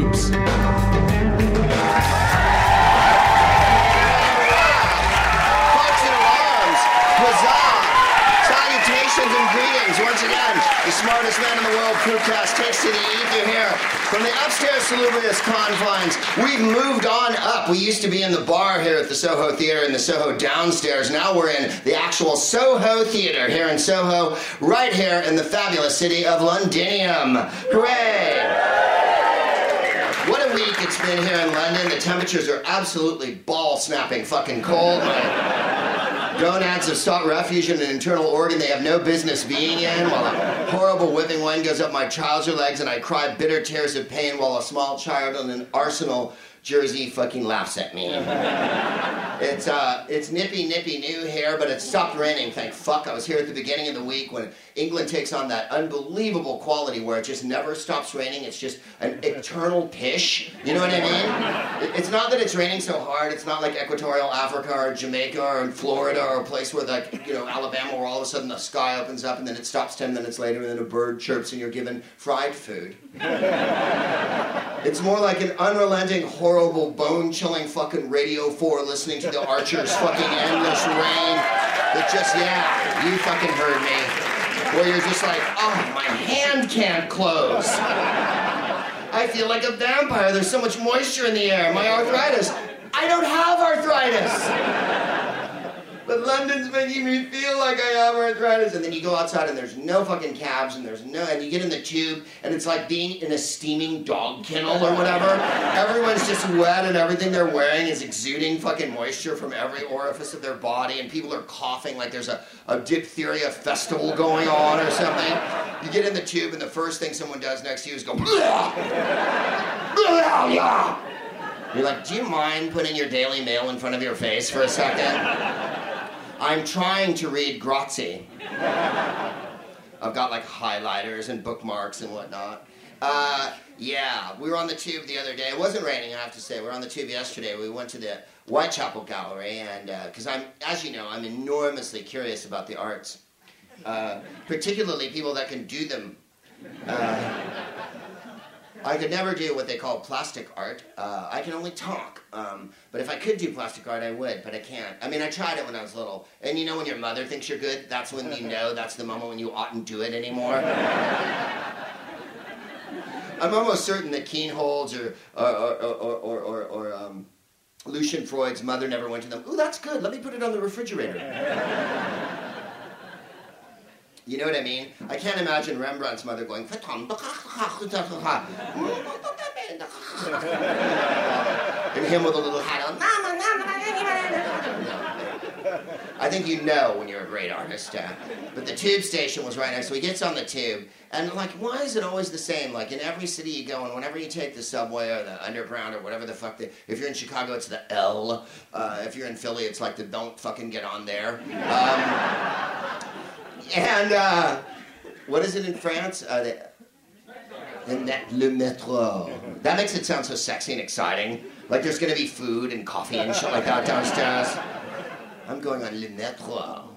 groups. And greetings once again. The smartest man in the world, Proopcast, takes to the ether here from the upstairs salubrious confines. We've moved on up. We used to be in the bar here at the Soho Theater in the Soho downstairs. Now we're in the actual Soho Theater here in Soho, right here in the fabulous city of Londinium. Hooray! Here in London. The temperatures are absolutely ball snapping fucking cold. My gonads have sought refuge in an internal organ they have no business being in, while a horrible whipping wind goes up my trouser legs and I cry bitter tears of pain while a small child in an Arsenal jersey fucking laughs at me. It's uh, it's nippy nippy new here, but it stopped raining. Thank fuck. I was here at the beginning of the week when England takes on that unbelievable quality where it just never stops raining. It's just an eternal pish. You know what I mean? It's not that it's raining so hard. It's not like Equatorial Africa or Jamaica or Florida or a place where like you know Alabama, where all of a sudden the sky opens up and then it stops ten minutes later and then a bird chirps and you're given fried food. It's more like an unrelenting, horrible, bone-chilling fucking Radio 4 listening to the Archers' fucking endless rain that just, yeah, you fucking heard me. Where you're just like, oh, my hand can't close. I feel like a vampire. There's so much moisture in the air. My arthritis. I don't have arthritis. But London's making me feel like I have arthritis. And then you go outside and there's no fucking cabs and there's no, and you get in the tube and it's like being in a steaming dog kennel or whatever. Everyone's just wet and everything they're wearing is exuding fucking moisture from every orifice of their body and people are coughing like there's a, a diphtheria festival going on or something. You get in the tube and the first thing someone does next to you is go, "Blah! Blah, yeah." You're like, do you mind putting your Daily Mail in front of your face for a second? I'm trying to read Grazia. I've got like highlighters and bookmarks and whatnot. Uh, yeah, we were on the tube the other day. It wasn't raining, I have to say. We were on the tube yesterday. We went to the Whitechapel Gallery, and because I'm, as you know, I'm enormously curious about the arts, uh, particularly people that can do them. I could never do what they call plastic art. Uh, I can only talk. Um, but if I could do plastic art, I would, but I can't. I mean, I tried it when I was little. And you know when your mother thinks you're good, that's when you know that's the moment when you oughtn't do it anymore. I'm almost certain that Kienholz or, or, or, or, or, or, or um, Lucian Freud's mother never went to them, ooh, that's good, let me put it on the refrigerator. You know what I mean? I can't imagine Rembrandt's mother going, and him with a little hat on. I think you know when you're a great artist. Uh, but the tube station was right next. So he gets on the tube, and like, why is it always the same? Like in every city you go, and whenever you take the subway or the underground or whatever the fuck. The, if you're in Chicago, it's the L. Uh, if you're in Philly, it's like the don't fucking get on there. Um, and uh, what is it in France? Uh, the, the le métro. That makes it sound so sexy and exciting. Like there's gonna be food and coffee and shit like that downstairs. I'm going on le métro.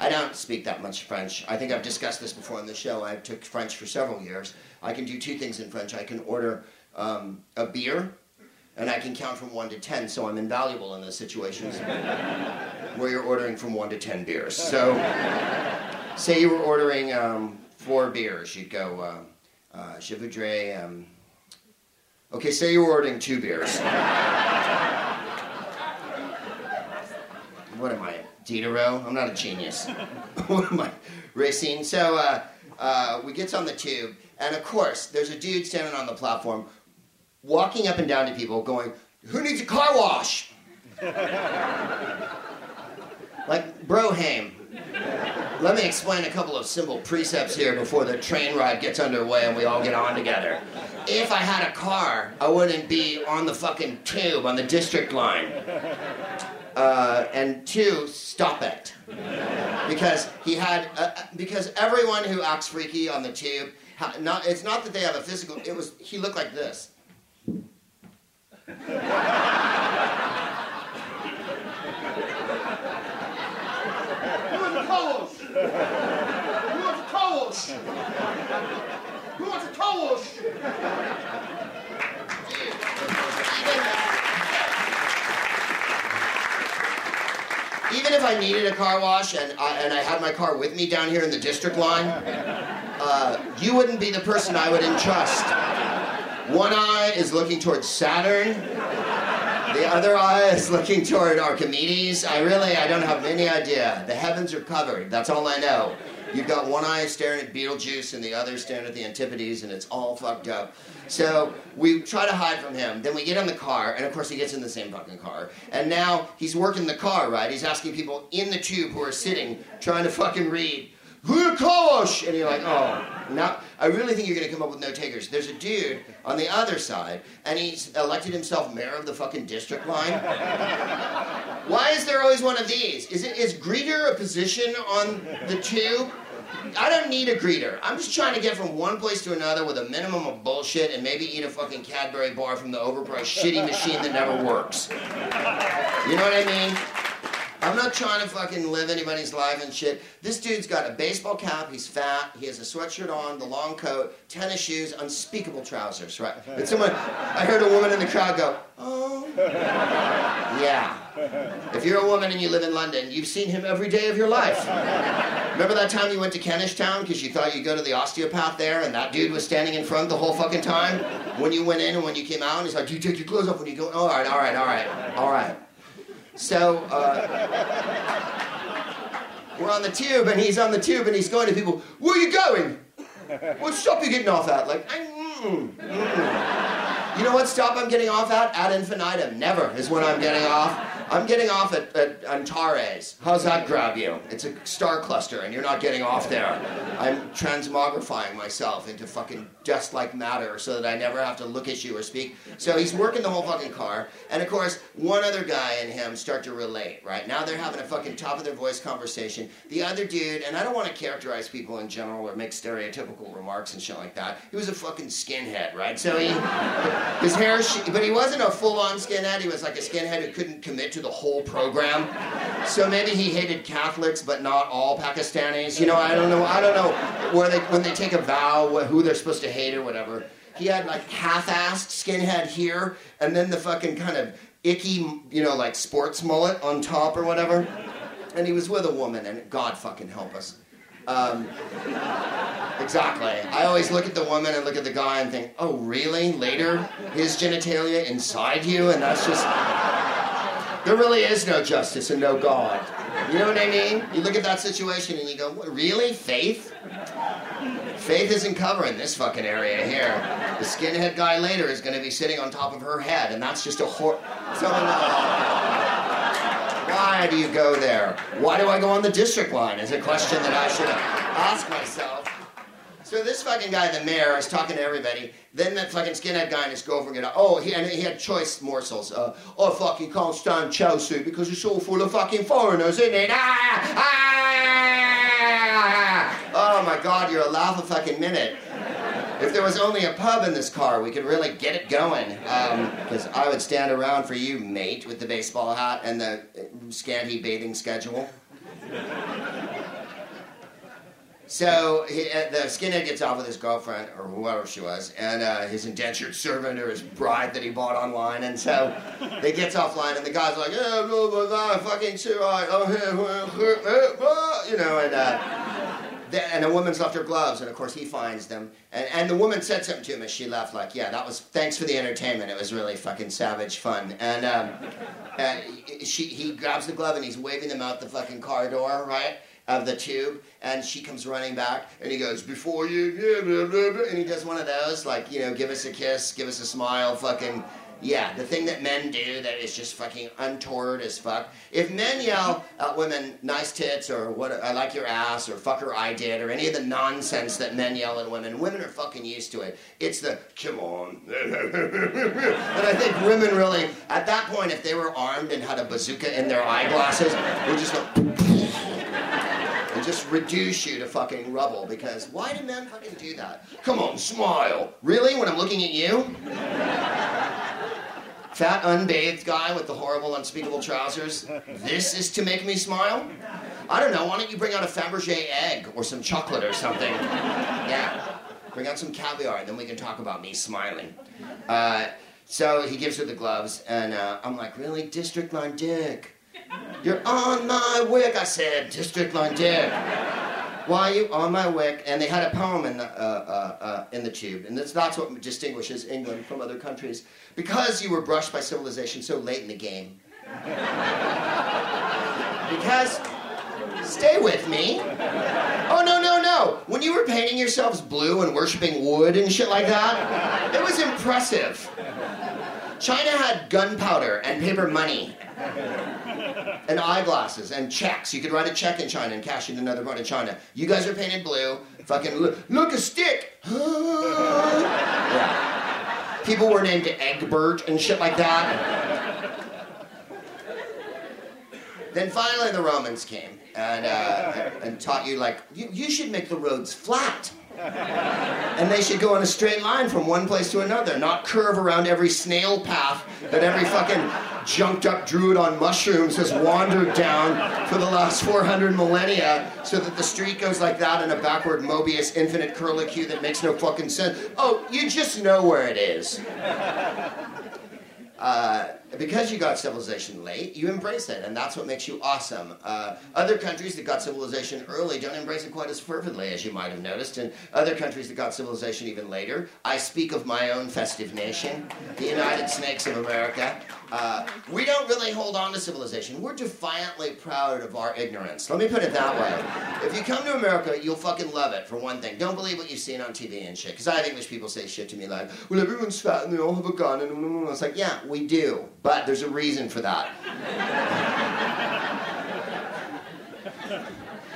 I don't speak that much French. I think I've discussed this before on the show. I took French for several years. I can do two things in French. I can order um, a beer, and I can count from one to ten, so I'm invaluable in those situations where you're ordering from one to ten beers. So, say you were ordering um, four beers, you'd go, uh, uh, je voudrais. Um, okay, say you were ordering two beers. what am I, Diderot? I'm not a genius. what am I, Racine? So uh, uh, we gets on the tube, and of course, there's a dude standing on the platform, walking up and down to people, going, "Who needs a car wash?" like Broham. Let me explain a couple of simple precepts here before the train ride gets underway and we all get on together. If I had a car, I wouldn't be on the fucking tube on the district line. Uh, and two, stop it. Because he had, uh, because everyone who acts freaky on the tube, not, it's not that they have a physical, it was, he looked like this. Who wants a car wash? Even if I needed a car wash and I, and I had my car with me down here in the district line, uh, you wouldn't be the person I would entrust. One eye is looking towards Saturn. The other eye is looking toward Archimedes. I really, I don't have any idea. The heavens are covered. That's all I know. You've got one eye staring at Beetlejuice and the other staring at the Antipodes, and it's all fucked up. So we try to hide from him. Then we get in the car, and of course he gets in the same fucking car. And now he's working the car, right? He's asking people in the tube who are sitting, trying to fucking read, Hukosh! And you're like, oh, now I really think you're gonna come up with no takers. There's a dude on the other side, and he's elected himself mayor of the fucking district line. Why is there always one of these? Is it is greeter a position on the tube? I don't need a greeter. I'm just trying to get from one place to another with a minimum of bullshit and maybe eat a fucking Cadbury bar from the overpriced shitty machine that never works. You know what I mean? I'm not trying to fucking live anybody's life and shit. This dude's got a baseball cap, he's fat, he has a sweatshirt on, the long coat, tennis shoes, unspeakable trousers, right? And someone, I heard a woman in the crowd go, oh. Yeah. If you're a woman and you live in London, you've seen him every day of your life. Remember that time you went to Kentish Town because you thought you'd go to the osteopath there and that dude was standing in front the whole fucking time? When you went in and when you came out, and he's like, do you take your clothes off when you go? All right, all right, all right, all right. So uh, we're on the tube, and he's on the tube, and he's going to people. Where are you going? What stop you getting off at? Like, mm, mm. you know what stop I'm getting off at? Ad infinitum. Never is when I'm getting off. I'm getting off at, at Antares. How's that grab you? It's a star cluster, and you're not getting off there. I'm transmogrifying myself into fucking dust-like matter so that I never have to look at you or speak. So he's working the whole fucking car, and of course, one other guy and him start to relate. Right now, they're having a fucking top of their voice conversation. The other dude, and I don't want to characterize people in general or make stereotypical remarks and shit like that. He was a fucking skinhead, right? So he, his hair, but he wasn't a full-on skinhead. He was like a skinhead who couldn't commit the whole program. So maybe he hated Catholics, but not all Pakistanis. You know, I don't know. I don't know where they when they take a vow, who they're supposed to hate or whatever. He had like half-assed skinhead here, and then the fucking kind of icky, you know, like sports mullet on top or whatever. And he was with a woman, and God fucking help us. Um, exactly. I always look at the woman and look at the guy and think, oh, really? Later, his genitalia inside you, and that's just. There really is no justice and no God. You know what I mean? You look at that situation and you go, really? Faith? Faith isn't covering this fucking area here. The skinhead guy later is going to be sitting on top of her head, and that's just a hor. Why do you go there? Why do I go on the district line? Is a question that I should ask myself. So this fucking guy, the mayor, is talking to everybody. Then that fucking skinhead guy and his girlfriend get out. Oh, he, and he had choice morsels. Uh, oh, fucking can't stand Chelsea because it's all full of fucking foreigners, isn't it? Ah, ah, oh my God, you're a laugh a fucking minute. If there was only a pub in this car, we could really get it going. Because um, I would stand around for you, mate, with the baseball hat and the scanty bathing schedule. So he, uh, the skinhead gets off with his girlfriend, or whoever she was, and uh, his indentured servant or his bride that he bought online. And so they gets offline, and the guy's like, yeah, blah, blah, blah, fucking shit, oh, you know, and, uh, and the woman's left her gloves, and of course he finds them. And, and the woman said something to him as she left, like, yeah, that was, thanks for the entertainment. It was really fucking savage fun. And um, uh, she, he grabs the glove and he's waving them out the fucking car door, right? Of the tube, and she comes running back, and he goes, "Before you," and he does one of those, like you know, give us a kiss, give us a smile, fucking. Yeah, the thing that men do that is just fucking untoward as fuck. If men yell at women, nice tits, or what, I like your ass, or fucker I did, or any of the nonsense that men yell at women, women are fucking used to it. It's the, come on. and I think women really, at that point, if they were armed and had a bazooka in their eyeglasses, would just go, just reduce you to fucking rubble because why do men fucking do that? Come on, smile. Really? When I'm looking at you? Fat, unbathed guy with the horrible, unspeakable trousers. This is to make me smile? I don't know. Why don't you bring out a Fabergé egg or some chocolate or something? Yeah. Bring out some caviar, and then we can talk about me smiling. Uh, so he gives her the gloves, and uh, I'm like, really? District line dick. You're on my wick. I said, District line. Why are you on my wick? And they had a poem in the, uh, uh, uh, in the tube. And that's, that's what distinguishes England from other countries. Because you were brushed by civilization so late in the game. because, stay with me. Oh, no, no, no. When you were painting yourselves blue and worshiping wood and shit like that, it was impressive. China had gunpowder and paper money and eyeglasses and checks. You could write a check in China and cash it in another part of China. You guys are painted blue. Fucking look, look a stick. yeah. People were named Egbert and shit like that. then finally the Romans came and, uh, and taught you like you, you should make the roads flat. And they should go in a straight line from one place to another, not curve around every snail path that every fucking junked up druid on mushrooms has wandered down for the last 400 millennia so that the street goes like that in a backward Mobius infinite curlicue that makes no fucking sense. Oh, you just know where it is. Uh, because you got civilization late, you embrace it, and that's what makes you awesome. Uh, other countries that got civilization early don't embrace it quite as fervently, as you might have noticed, and other countries that got civilization even later. I speak of my own festive nation, the United Snakes of America. Uh, we don't really hold on to civilization. We're defiantly proud of our ignorance. Let me put it that way. If you come to America, you'll fucking love it, for one thing. Don't believe what you've seen on TV and shit, because I have English people say shit to me like, well, everyone's fat and they all have a gun, and it's like, yeah, we do. But there's a reason for that.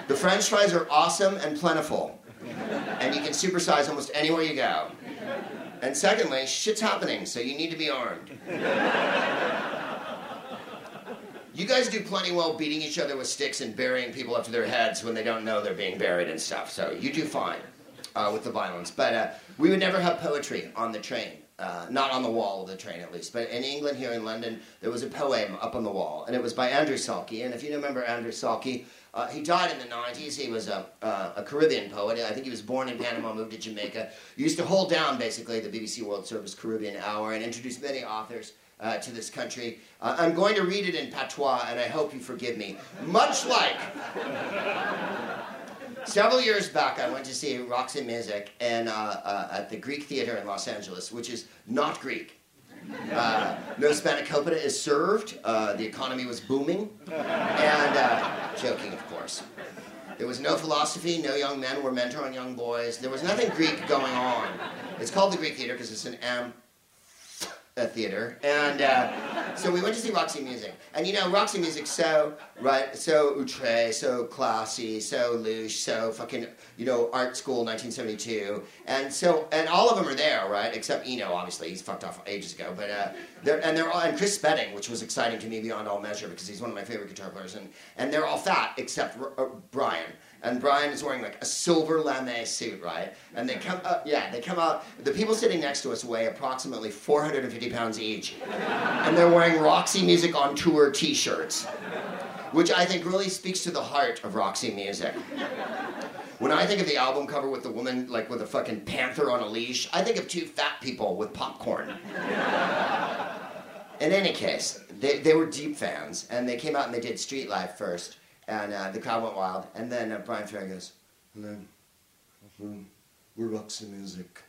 the French fries are awesome and plentiful. And you can supersize almost anywhere you go. And secondly, shit's happening, so you need to be armed. You guys do plenty well beating each other with sticks and burying people up to their heads when they don't know they're being buried and stuff, so you do fine uh, with the violence. But uh, we would never have poetry on the train. Uh, not on the wall of the train at least, but in England here in London, there was a poem up on the wall, and it was by Andrew Salkey. And if you remember Andrew Salkey, uh, he died in the 90s. He was a, uh, a Caribbean poet. I think he was born in Panama, moved to Jamaica. He used to hold down basically the BBC World Service Caribbean Hour and introduce many authors uh, to this country. Uh, I'm going to read it in patois, and I hope you forgive me. Much like several years back, I went to see Roxy Music and, uh, uh, at the Greek Theater in Los Angeles, which is not Greek. Uh, no spanakopita is served. Uh, the economy was booming. And, uh, joking, of course. There was no philosophy, no young men were mentoring young boys. There was nothing Greek going on. It's called the Greek Theater because it's an am a theater, and uh, so we went to see Roxy Music. And you know, Roxy Music so right, so outre, so classy, so louche, so fucking you know, art school 1972, and so and all of them are there, right? Except Eno, obviously, he's fucked off ages ago. But uh, they're and they're all and Chris Spedding, which was exciting to me beyond all measure because he's one of my favorite guitar players, and and they're all fat except uh, Bryan and Bryan is wearing like a silver lame suit, right? And they come up, yeah, they come out. The people sitting next to us weigh approximately 450 pounds each, and they're wearing Roxy Music on Tour T-shirts, which I think really speaks to the heart of Roxy Music. When I think of the album cover with the woman like with a fucking panther on a leash, I think of two fat people with popcorn. In any case, they, they were deep fans, and they came out and they did Street Life first. And uh, the crowd went wild. And then uh, Bryan Ferry goes, hello, we're rocks and Music.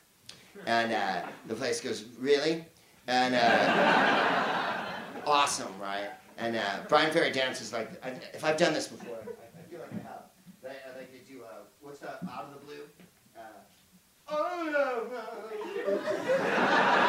And uh, the place goes, really? And uh, awesome, right? And uh, Bryan Ferry dances like, if I've done this before, I feel like I have. I, like to do, uh, what's that, Out of the Blue? oh, no, no.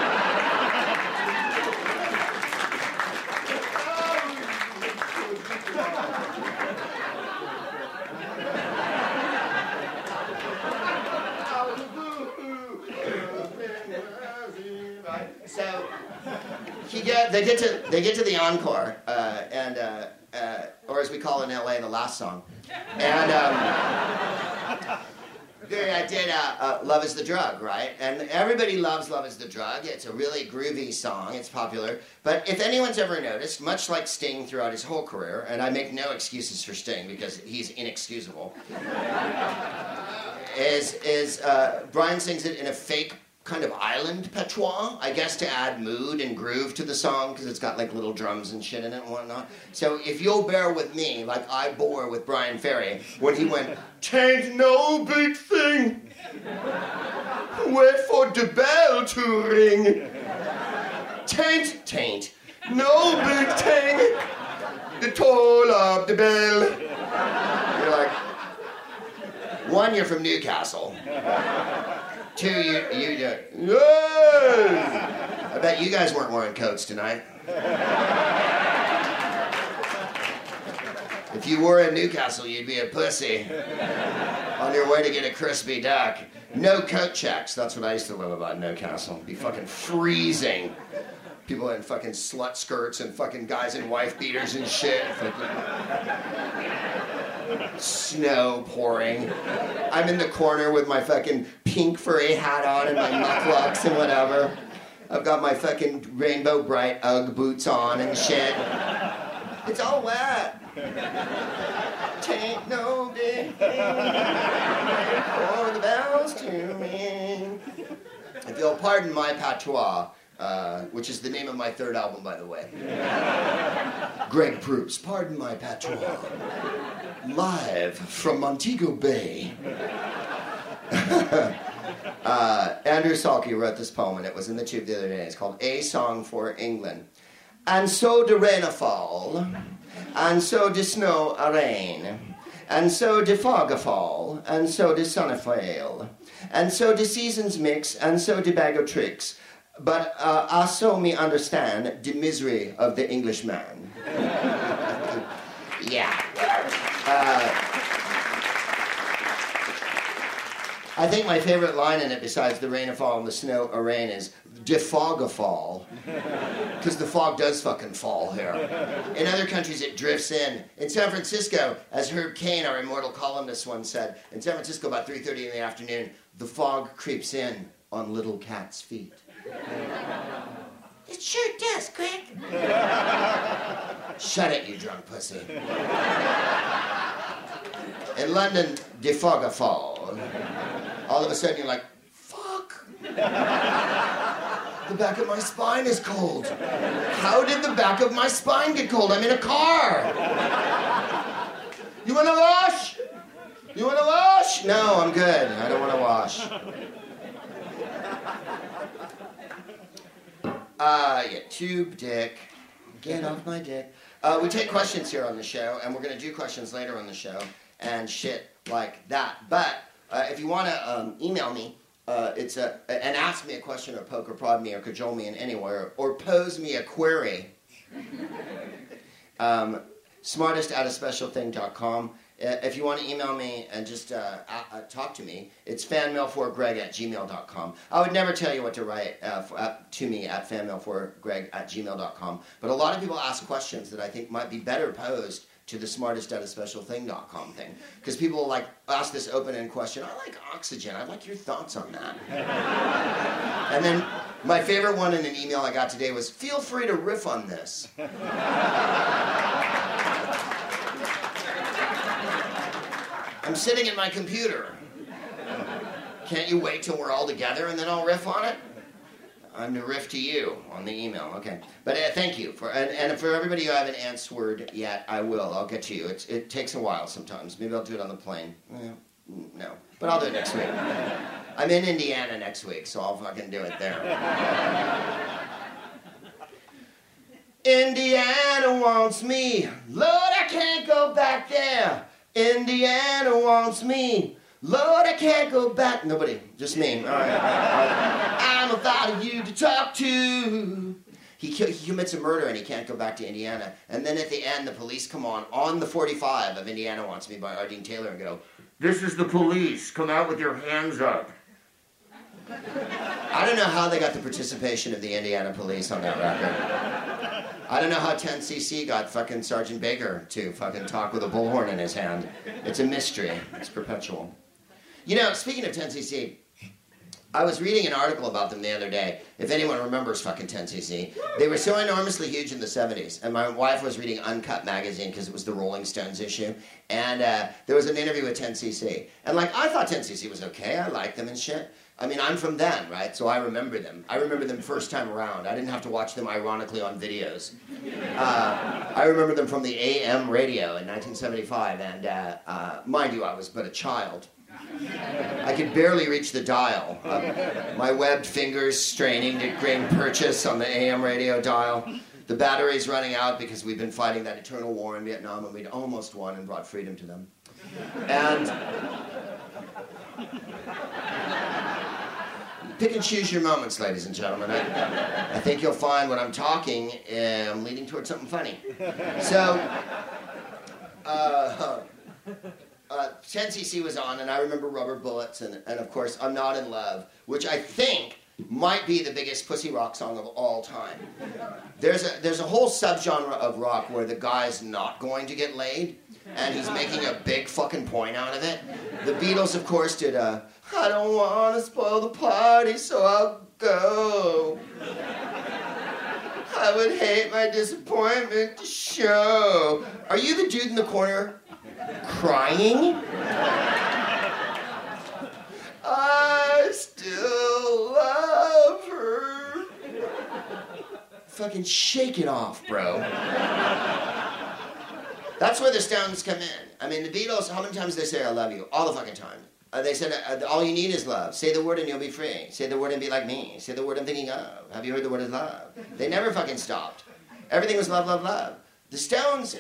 he get, they get to they get to the encore, uh, and uh, uh, or as we call it in LA, the last song, and. Um, I did uh, uh, Love is the Drug, right? And everybody loves Love is the Drug. It's a really groovy song. It's popular. But if anyone's ever noticed, much like Sting throughout his whole career, and I make no excuses for Sting because he's inexcusable, is is uh, Bryan sings it in a fake kind of island patois, I guess to add mood and groove to the song because it's got like little drums and shit in it and whatnot. So if you'll bear with me, like I bore with Bryan Ferry when he went, "Tain't no big thing, wait for the bell to ring." Tain't, tain't, no big thing, the toll of the bell. You're like, one, you're from Newcastle. Two, you, you, do. Yes! I bet you guys weren't wearing coats tonight. If you were in Newcastle, you'd be a pussy on your way to get a crispy duck. No coat checks. That's what I used to love about Newcastle. It'd be fucking freezing. People in fucking slut skirts and fucking guys in wife beaters and shit. Snow pouring. I'm in the corner with my fucking pink furry hat on and my mucklucks and whatever. I've got my fucking rainbow bright Ugg boots on and shit. It's all wet. Tain't no big thing for the bells to ring. If you'll pardon my patois, uh, which is the name of my third album, by the way. Greg Proops, pardon my patois. Live from Montego Bay. uh, Andrew Salkey wrote this poem, and it was in the tube the other day. It's called A Song for England. And so the rain a fall, and so the snow a rain, and so the fog a fall, and so the sun a fail, and so the seasons mix, and so the bag of tricks but uh, also me understand the misery of the Englishman. yeah. Uh, I think my favorite line in it, besides the rain a fall and the snow a rain, is "de fog a fall," because the fog does fucking fall here. In other countries, it drifts in. In San Francisco, as Herb Caen, our immortal columnist, once said, in San Francisco, about 3:30 in the afternoon, the fog creeps in on little cats' feet. It sure does, Greg. Shut it, you drunk pussy. In London, de fog fall. All of a sudden, you're like, fuck. The back of my spine is cold. How did the back of my spine get cold? I'm in a car. You want to wash? You want to wash? No, I'm good. I don't want to wash. Uh, yeah, tube dick. Get off my dick. Uh, we take questions here on the show, and we're going to do questions later on the show and shit like that. But uh, if you want to um, email me, uh, it's a, and ask me a question or poke or prod me or cajole me in any way or, pose me a query. um, smartest at a specialthing.com. Uh, if you want to email me and just uh, uh, talk to me, it's fanmail4greg at gmail.com. I would never tell you what to write uh, for, uh, to me at fanmail4greg at gmail.com. But a lot of people ask questions that I think might be better posed to the smartest at a special thing.com thing. Because people like ask this open-end question, I like oxygen, I'd like your thoughts on that. and then my favorite one in an email I got today was, feel free to riff on this. I'm sitting at my computer. Can't you wait till we're all together and then I'll riff on it? I'm to riff to you on the email. Okay, but uh, thank you for and, and for everybody who haven't answered yet, I will. I'll get to you. It's, it takes a while sometimes. Maybe I'll do it on the plane. no, but I'll do it next week. I'm in Indiana next week, so I'll fucking do it there. Indiana wants me, Lord, I can't go back there. Indiana wants me. Lord, I can't go back. Nobody, just me. All right. I'm inviting you to talk to. He, he commits a murder and he can't go back to Indiana. And then at the end, the police come on on the 45 of Indiana Wants Me by R. Dean Taylor and go, This is the police. Come out with your hands up. I don't know how they got the participation of the Indiana police on that record. I don't know how 10cc got fucking Sergeant Baker to fucking talk with a bullhorn in his hand. It's a mystery. It's perpetual. You know, speaking of 10cc, I was reading an article about them the other day. If anyone remembers fucking 10cc, they were so enormously huge in the 70s. And my wife was reading Uncut magazine because it was the Rolling Stones issue. And uh, there was an interview with 10cc. And like, I thought 10cc was okay. I liked them and shit. I mean, I'm from then, right? So I remember them. I remember them first time around. I didn't have to watch them ironically on videos. Uh, I remember them from the AM radio in 1975. And uh, uh, mind you, I was but a child. I could barely reach the dial. Uh, my webbed fingers straining to gain purchase on the AM radio dial. The battery's running out because we've been fighting that eternal war in Vietnam and we'd almost won and brought freedom to them. And pick and choose your moments, ladies and gentlemen. I, I think you'll find when I'm talking, uh, I'm leading towards something funny. So, uh, uh, 10cc was on, and I remember Rubber Bullets, and, and of course, I'm Not in Love, which I think might be the biggest pussy rock song of all time. There's a, there's a whole subgenre of rock where the guy's not going to get laid, and he's making a big fucking point out of it. The Beatles, of course, did a I don't want to spoil the party, so I'll go. I would hate my disappointment to show. Are you the dude in the corner crying? I still love her. Fucking shake it off, bro. That's where the Stones come in. I mean, the Beatles, how many times they say I love you? All the fucking time. Uh, they said, uh, all you need is love. Say the word and you'll be free. Say the word and be like me. Say the word I'm thinking of. Have you heard the word is love? They never fucking stopped. Everything was love, love, love. The Stones.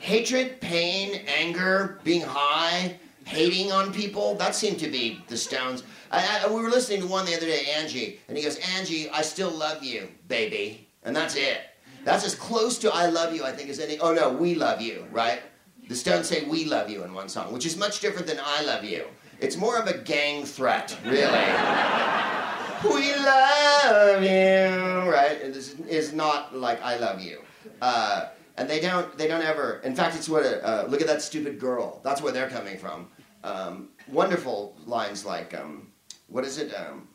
Hatred, pain, anger, being high, hating on people, that seemed to be the Stones. I, I, we were listening to one the other day, Angie, and he goes, Angie, I still love you, baby. And that's it. That's as close to I love you, I think, as any. Oh no, we love you, right? The Stones say we love you in one song, which is much different than I love you. It's more of a gang threat, really. we love you, right? This is not like I love you. Uh, and they don't, they don't ever, in fact, it's what, a, uh, look at that stupid girl. That's where they're coming from. Um, wonderful lines like, um, what is it? Um,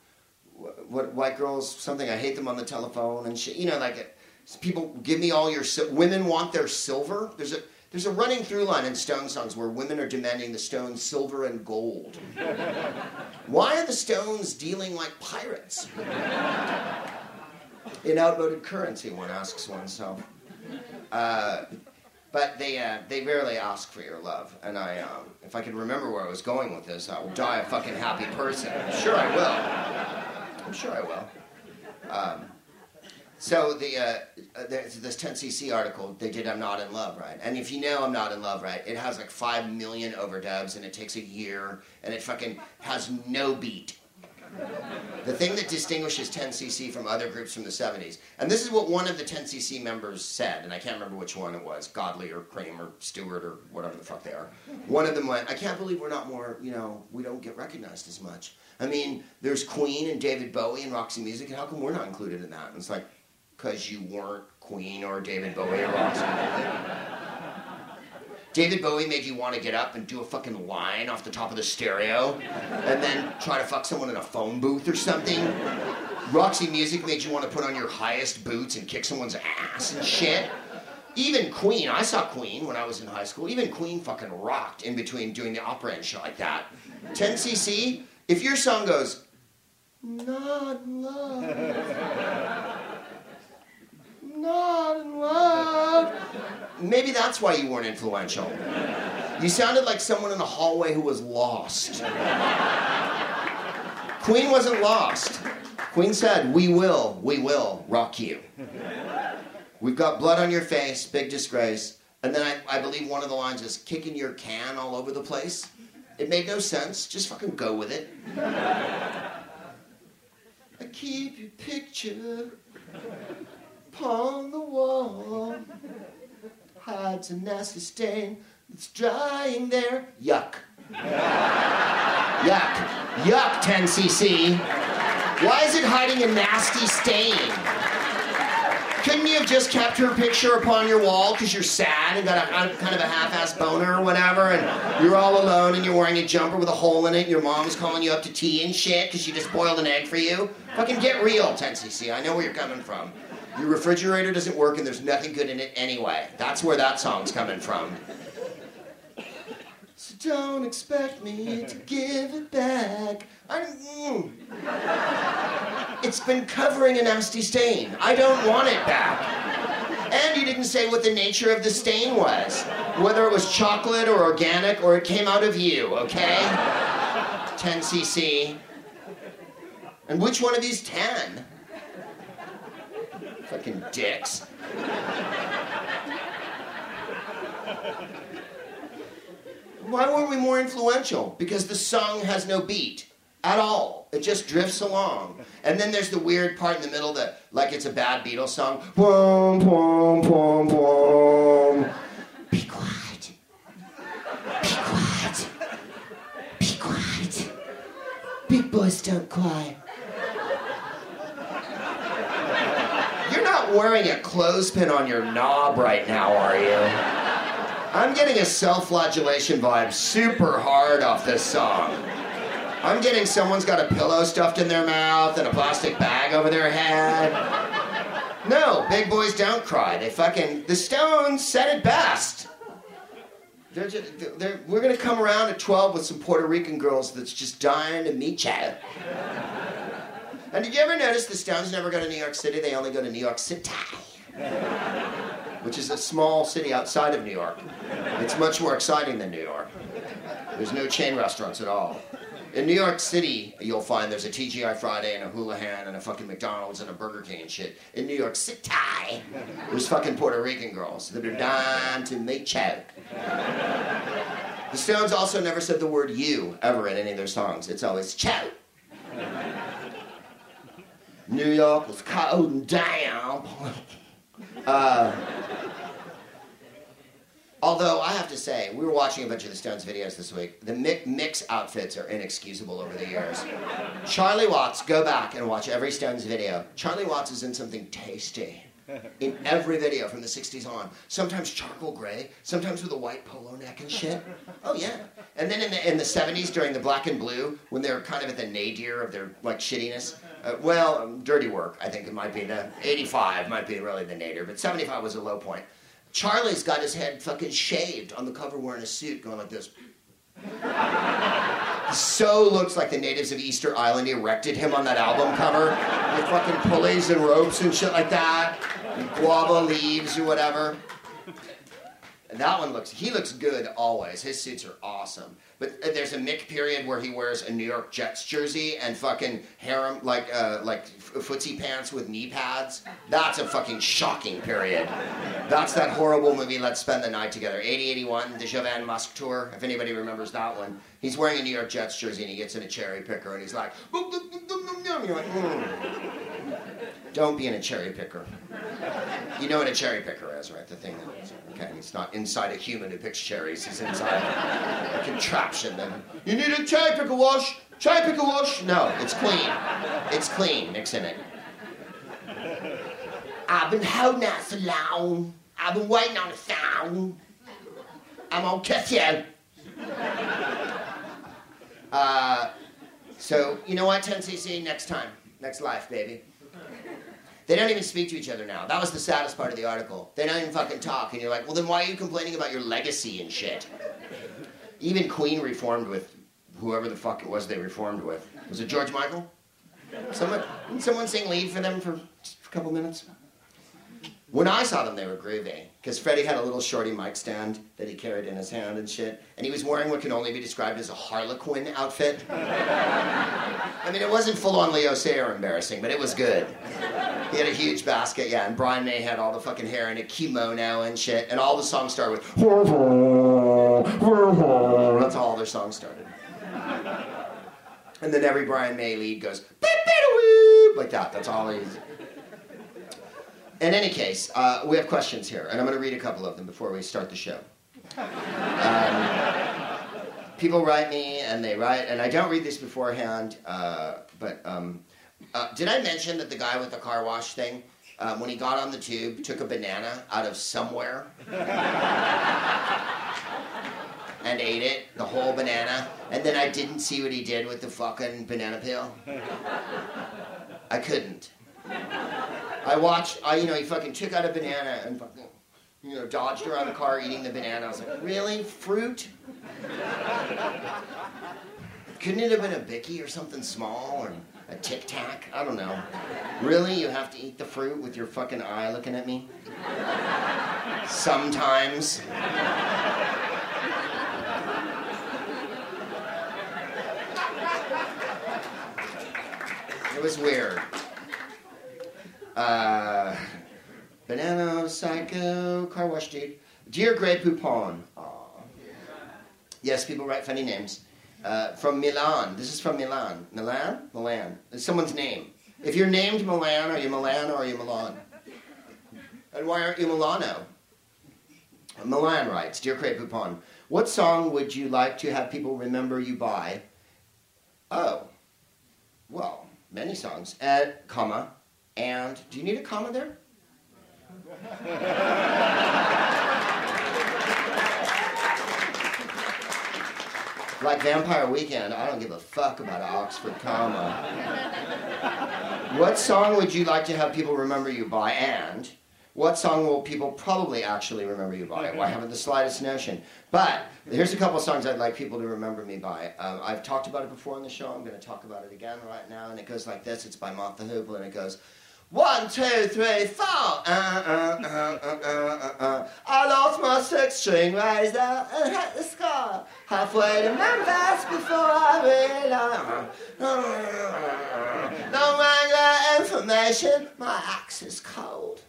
what, white girls, something, I hate them on the telephone and shit. You know, like, people give me all your, women want their silver. There's a, there's a running through line in Stone songs where women are demanding the Stones silver and gold. Why are the Stones dealing like pirates? In outmoded currency, one asks oneself. Uh, but they, uh, they rarely ask for your love. And I, um, if I could remember where I was going with this, I will die a fucking happy person. I'm sure I will. I'm sure I will. Um, so the uh, uh this 10cc article they did I'm not in love right, and if you know I'm not in love right, it has like five million overdubs and it takes a year and it fucking has no beat. The thing that distinguishes 10cc from other groups from the 70s, and this is what one of the 10cc members said, and I can't remember which one it was, Godley or Creme or Stewart or whatever the fuck they are. One of them went, I can't believe we're not more, you know, we don't get recognized as much. I mean, there's Queen and David Bowie and Roxy Music, and how come we're not included in that? And it's like, because you weren't Queen or David Bowie or Roxy. David Bowie made you want to get up and do a fucking line off the top of the stereo and then try to fuck someone in a phone booth or something. Roxy Music made you want to put on your highest boots and kick someone's ass and shit. Even Queen, I saw Queen when I was in high school. Even Queen fucking rocked in between doing the opera and shit like that. 10cc, if your song goes, not love not in love. Maybe that's why you weren't influential. You sounded like someone in the hallway who was lost. Queen wasn't lost. Queen said, We will, we will rock you. We've got blood on your face, big disgrace. And then I, I believe one of the lines is kicking your can all over the place. It made no sense. Just fucking go with it. I keep your picture upon the wall hides a nasty stain that's drying there. Yuck. Yuck. Yuck, 10cc. Why is it hiding a nasty stain? Couldn't you have just kept her picture upon your wall because you're sad and got a, kind of a half-ass boner or whatever, and you're all alone and you're wearing a jumper with a hole in it. And your mom's calling you up to tea and shit because she just boiled an egg for you. Fucking get real, 10cc. I know where you're coming from. Your refrigerator doesn't work and there's nothing good in it anyway. That's where that song's coming from. So don't expect me to give it back. I, mm. It's been covering a nasty stain. I don't want it back. And you didn't say what the nature of the stain was. Whether it was chocolate or organic or it came out of you, okay? 10cc. And which one of these 10? Fucking dicks. Why weren't we more influential? Because the song has no beat at all. It just drifts along. And then there's the weird part in the middle that, like it's a bad Beatles song. Boom, boom, boom, boom. Be quiet. Be quiet. Be quiet. Big boys don't cry. You're wearing a clothespin on your knob right now, are you? I'm getting a self-flagellation vibe super hard off this song. I'm getting someone's got a pillow stuffed in their mouth and a plastic bag over their head. No, big boys don't cry. They fucking. The Stones said it best. They're just, they're, we're gonna come around at 12 with some Puerto Rican girls that's just dying to meet you. And did you ever notice the Stones never go to New York City? They only go to New York City which is a small city outside of New York. It's much more exciting than New York. There's no chain restaurants at all. In New York City, you'll find there's a TGI Friday and a Houlihan and a fucking McDonald's and a Burger King and shit. In New York City, there's fucking Puerto Rican girls that are dying to make you. The Stones also never said the word you ever in any of their songs. It's always chow. New York was cold down. Uh, although I have to say, we were watching a bunch of the Stones videos this week. The Mick mix outfits are inexcusable over the years. Charlie Watts, go back and watch every Stones video. Charlie Watts is in something tasty in every video from the 60s on. Sometimes charcoal gray, sometimes with a white polo neck and shit. Oh yeah. And then in the, in the 70s during the black and blue, when they're kind of at the nadir of their like shittiness, uh, well, um, dirty work, I think it might be the 85 might be really the nadir, but 75 was a low point. Charlie's got his head fucking shaved on the cover wearing a suit going like this. so looks like the natives of Easter Island erected him on that album cover with fucking pulleys and ropes and shit like that, guava leaves or whatever. That one looks, he looks good always. His suits are awesome. But uh, there's a Mick period where he wears a New York Jets jersey and fucking harem, like, uh, like footsie pants with knee pads. That's a fucking shocking period. That's that horrible movie, Let's Spend the Night Together. 8081, the Jovan Musk tour, if anybody remembers that one. He's wearing a New York Jets jersey and he gets in a cherry picker and he's like. Don't be in a cherry picker. You know what a cherry picker is, right? The thing that, okay, he's not inside a human who picks cherries. He's inside a contraption. Then you need a cherry picker wash. Cherry picker wash. No, it's clean. It's clean. Mix in it. I've been holding out so long. I've been waiting on the phone. I'm gonna kiss you. Uh, so you know what, 10cc. Next time, next life, baby. They don't even speak to each other now. That was the saddest part of the article. They don't even fucking talk. And you're like, well, then why are you complaining about your legacy and shit? Even Queen reformed with whoever the fuck it was they reformed with. Was it George Michael? Someone, someone sing lead for them for a couple minutes? When I saw them, they were groovy. Because Freddie had a little shorty mic stand that he carried in his hand and shit. And he was wearing what can only be described as a harlequin outfit. I mean, it wasn't full on Leo Sayer embarrassing, but it was good. He had a huge basket, yeah, and Brian May had all the fucking hair and a kimono and shit. And all the songs started with. That's how all their songs started. And then every Brian May lead goes. Like that. That's all he's. In any case, uh, we have questions here, and I'm going to read a couple of them before we start the show. Um, people write me, and they write, and I don't read this beforehand, uh, but um, uh, did I mention that the guy with the car wash thing, um, when he got on the tube, took a banana out of somewhere and ate it, the whole banana, and then I didn't see what he did with the fucking banana peel. I couldn't. I watched, I, you know, he fucking took out a banana and fucking, you know, dodged around the car eating the banana. I was like, really? Fruit? Couldn't it have been a Bicky or something small or a Tic Tac? I don't know. Really? You have to eat the fruit with your fucking eye looking at me? Sometimes. It was weird. Uh, banana, psycho, car wash dude. Dear Grey Poupon. Aw. Yes, people write funny names. Uh, from Milan. This is from Milan. Milan? Milan. It's someone's name. If you're named Milan, are you Milan or are you Milan? And why aren't you Milano? Milan writes, Dear Grey Poupon, what song would you like to have people remember you by? Oh, well, many songs. At, comma, and, do you need a comma there? like Vampire Weekend, I don't give a fuck about an Oxford comma. what song would you like to have people remember you by? And what song will people probably actually remember you by? Well, I haven't the slightest notion. But here's a couple songs I'd like people to remember me by. Um, I've talked about it before in the show. I'm going to talk about it again right now. And it goes like this. It's by Mott the Hoople, and it goes. One, two, three, four. Uh, uh, uh, uh, uh, uh. I lost my six string razor and hit the scar. Halfway to Memphis before I realized. No regular information, my axe is cold.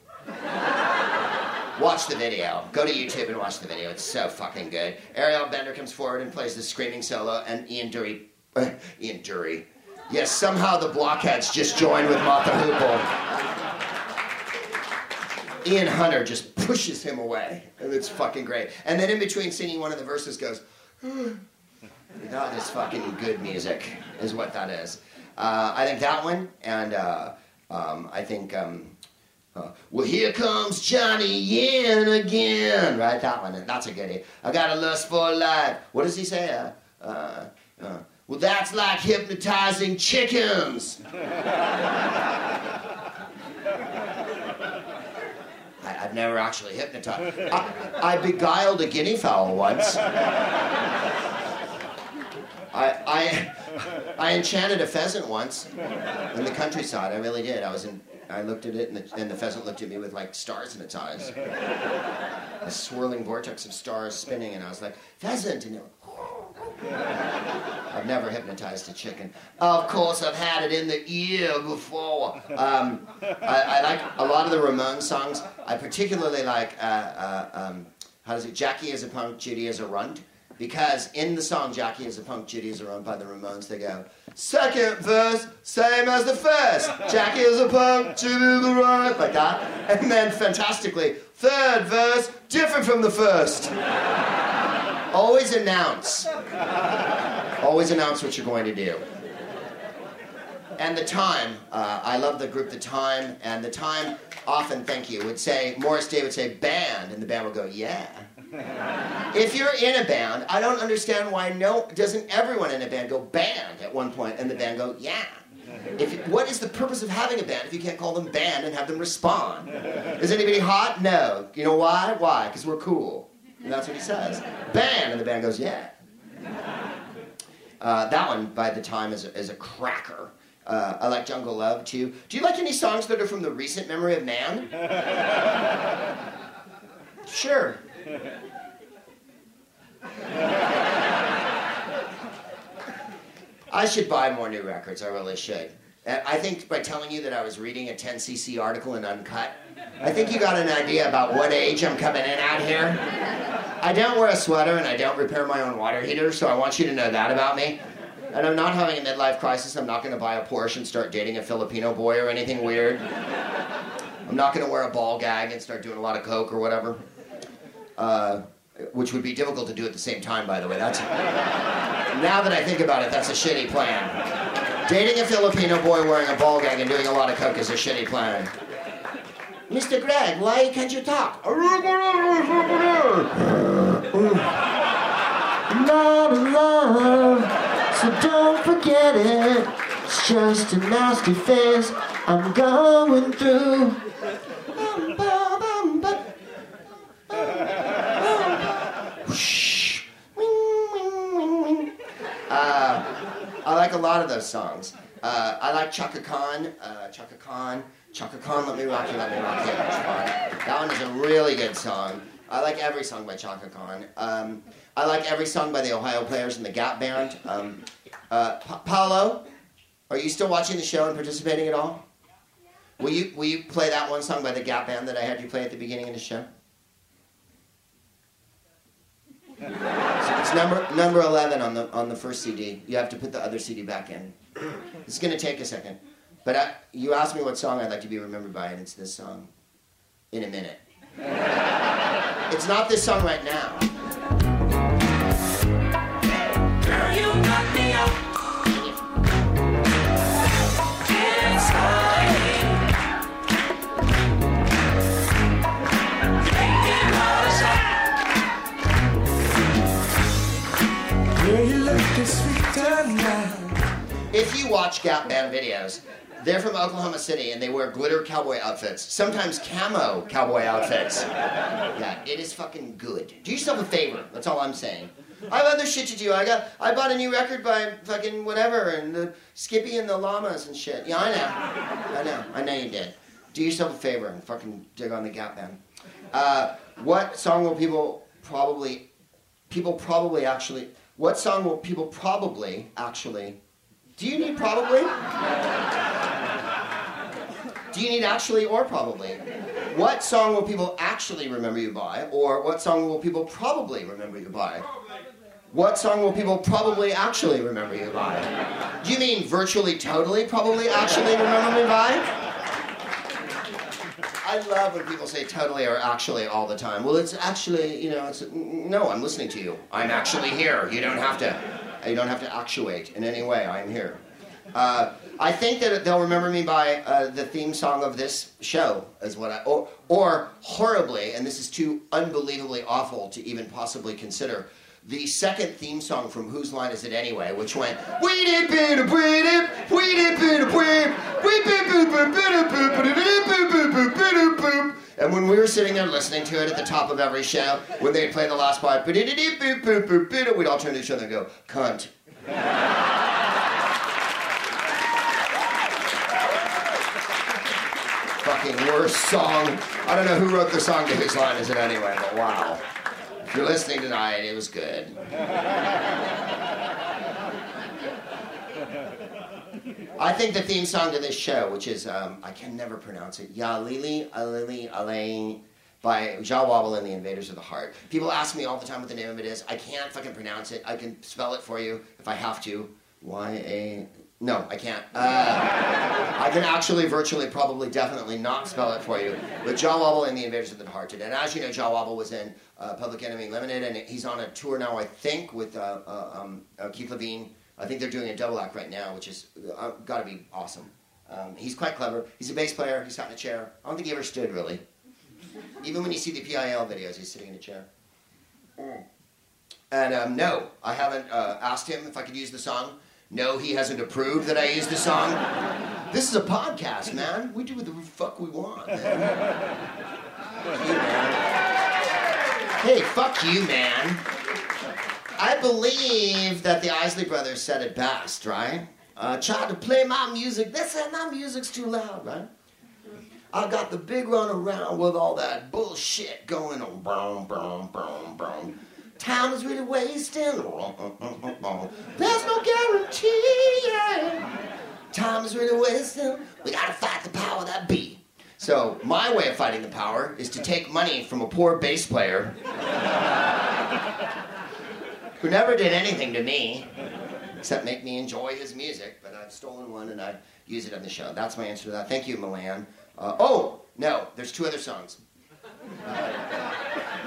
Watch the video. Go to YouTube and watch the video. It's so fucking good. Ariel Bender comes forward and plays the screaming solo, and Ian Dury. Ian Dury. Yes, somehow the blockheads just joined with Mott the Hoople. Ian Hunter just pushes him away, and it's fucking great. And then in between singing one of the verses goes, that is fucking good music, is what that is. Uh, I think that one, and uh, um, I think, um, uh, well, here comes Johnny Yen again, right? That one, that's a goodie. I got a lust for life. What does he say? Well, that's like hypnotizing chickens. I, have never actually hypnotized. I, I, beguiled a guinea fowl once. I, I, I enchanted a pheasant once in the countryside. I really did. I was in. I looked at it, and the, and the pheasant looked at me with like stars in its eyes, a swirling vortex of stars spinning, and I was like, "Pheasant!" And it, I've never hypnotized a chicken. Of course, I've had it in the ear before. Um, I, I, like a lot of the Ramones songs. I particularly like, uh, uh, um, how does it, Jackie is a punk, Judy is a runt. Because in the song Jackie is a punk, Judy is a runt by the Ramones, they go, second verse, same as the first. Jackie is a punk, Judy is a runt, like that. And then fantastically, third verse, different from the first. Always announce. Always announce what you're going to do. And the time, uh, I love the group The Time, and The Time often, thank you, would say, Morris Day would say, band, and the band would go, yeah. if you're in a band, I don't understand why no, doesn't everyone in a band go band at one point, and the band go, yeah. If, what is the purpose of having a band if you can't call them band and have them respond? Is anybody hot? No. You know why? Why? Because we're cool. And that's what he says. Band! And the band goes, yeah. Uh, that one, by the time, is a, is a cracker. Uh, I like Jungle Love too. Do you like any songs that are from the recent memory of man? sure. I should buy more new records. I really should. I think by telling you that I was reading a 10cc article in Uncut, I think you got an idea about what age I'm coming in at here. I don't wear a sweater and I don't repair my own water heater, so I want you to know that about me. And I'm not having a midlife crisis. I'm not going to buy a Porsche and start dating a Filipino boy or anything weird. I'm not going to wear a ball gag and start doing a lot of coke or whatever. Uh, which would be difficult to do at the same time, by the way. That's now that I think about it, that's a shitty plan. Dating a Filipino boy wearing a ball gag and doing a lot of coke is a shitty plan. Mr. Greg, why can't you talk? Love, so don't forget it. It's just a nasty phase I'm going through. Uh, I like a lot of those songs. Uh, I like Chaka Khan, uh, Chaka Khan, Chaka Khan, Let Me Rock You, Let Me Rock You. That one is a really good song. I like every song by Chaka Khan. Um, I like every song by the Ohio Players and the Gap Band. Um, uh, Pa- Paolo, are you still watching the show and participating at all? Will you, will you play that one song by the Gap Band that I had you play at the beginning of the show? It's number number eleven on the on the first CD. You have to put the other CD back in. It's gonna take a second, but I, you asked me what song I'd like to be remembered by, and it's this song. In a minute. It's not this song right now. Girl, you got me up. Inside. Thinking how to Yeah, you looking sweet tonight. If you watch Gap Band videos, they're from Oklahoma City and they wear glitter cowboy outfits, sometimes camo cowboy outfits. Yeah, it is fucking good. Do yourself a favor. That's all I'm saying. I have other shit to do. I got I bought a new record by fucking whatever and the Skippy and the Llamas and shit. Yeah, I know. I know. I know you did. Do yourself a favor and fucking dig on the Gap Band. Uh, what song will people probably people probably actually what song will people probably actually do you need probably? Do you need actually or probably? What song will people actually remember you by? Or what song will people probably remember you by? What song will people probably actually remember you by? Do you mean virtually, totally, probably actually remember me by? I love when people say totally or actually all the time. Well, it's actually, you know, it's no. I'm listening to you. I'm actually here. You don't have to. You don't have to actuate in any way. I'm here. Uh, I think that they'll remember me by uh, the theme song of this show, is what I or or horribly, and this is too unbelievably awful to even possibly consider. The second theme song from Whose Line Is It Anyway, which went we did bit a we did we did bit a we did bit a and when we were sitting there listening to it at the top of every show, when they'd play the last part, we'd all turn to each other and go, cunt. Fucking worst song. I don't know who wrote the song to Whose Line Is It Anyway, but wow. If you're listening tonight, it was good. I think the theme song to this show, which is, um, I can never pronounce it, Ya Lili, Alili, Alain, by Jah Wobble and the Invaders of the Heart. People ask me all the time what the name of it is. I can't fucking pronounce it. I can spell it for you if I have to. Y A. No, I can't. Uh, I can actually, virtually, probably, definitely not spell it for you. But Jah Wobble and the Invaders of the Heart did. And as you know, Jah Wobble was in uh, Public Enemy Limited, and he's on a tour now, I think, with uh, uh, um, uh, Keith Levene. I think they're doing a double act right now, which is uh, got to be awesome. Um, he's quite clever. He's a bass player. He sat in a chair. I don't think he ever stood really. Even when you see the PIL videos, he's sitting in a chair. And um, no, I haven't uh, asked him if I could use the song. No, he hasn't approved that I use the song. This is a podcast, man. We do what the fuck we want, man. You, man. Hey, fuck you, man. I believe that the Isley Brothers said it best, right? Uh, try to play my music. They said my music's too loud, right? I got the big run around with all that bullshit going on. Boom, boom, boom, boom. Time is really wasting. There's no guarantee. Yeah. Time is really wasting. We gotta fight the power that be. So my way of fighting the power is to take money from a poor bass player who never did anything to me except make me enjoy his music. But I've stolen one and I use it on the show. That's my answer to that. Thank you, Milan. Uh, oh no, there's two other songs.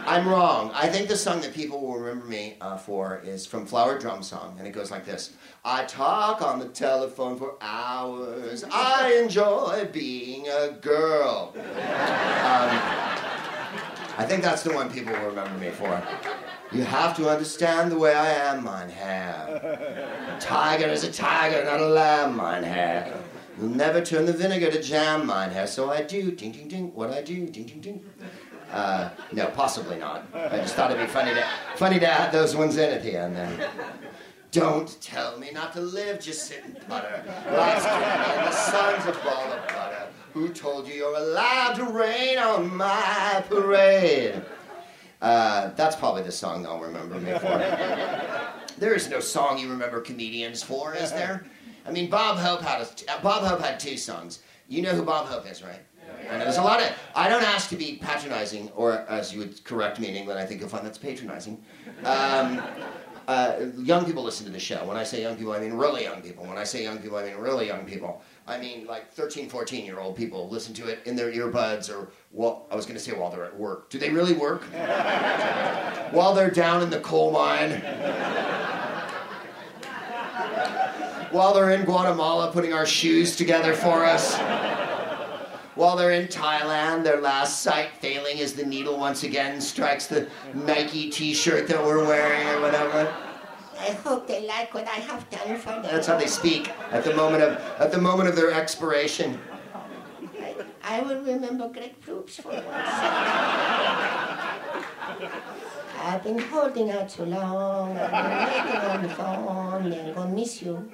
I'm wrong. I think the song that people will remember me uh, for is from Flower Drum Song, and it goes like this I talk on the telephone for hours. I enjoy being a girl. Um, I think that's the one people will remember me for. You have to understand the way I am, mein Herr. A tiger is a tiger, not a lamb, mein Herr. You'll never turn the vinegar to jam, mein Herr. So I do, ding, ding, ding. What I do, ding, ding, ding. Uh, no, possibly not. I just thought it'd be funny to, funny to add those ones in at the end there. Don't tell me not to live, just sit and putter. Last year, the sun's a ball of butter. Who told you you're allowed to rain on my parade? Uh, that's probably the song they'll remember me for. there is no song you remember comedians for, is there? I mean, Bob Hope had a, Bob Hope had two songs. You know who Bob Hope is, right? And there's a lot of. I don't ask to be patronizing, or as you would correct me in England, I think you'll find that's patronizing. Um, uh, young people listen to the show. When I say young people, I mean really young people. When I say young people, I mean really young people. I mean like 13, 14 year old people listen to it in their earbuds or, well, I was going to say while they're at work. Do they really work? while they're down in the coal mine. while they're in Guatemala putting our shoes together for us. While they're in Thailand, their last sight failing as the needle once again strikes the Nike t-shirt that we're wearing or whatever. I hope they like what I have done for them. That's how they speak at the moment of at the moment of their expiration. I, I will remember Greg Proops for once. I've been holding out too long. I've been waiting on the phone. They're gonna miss you.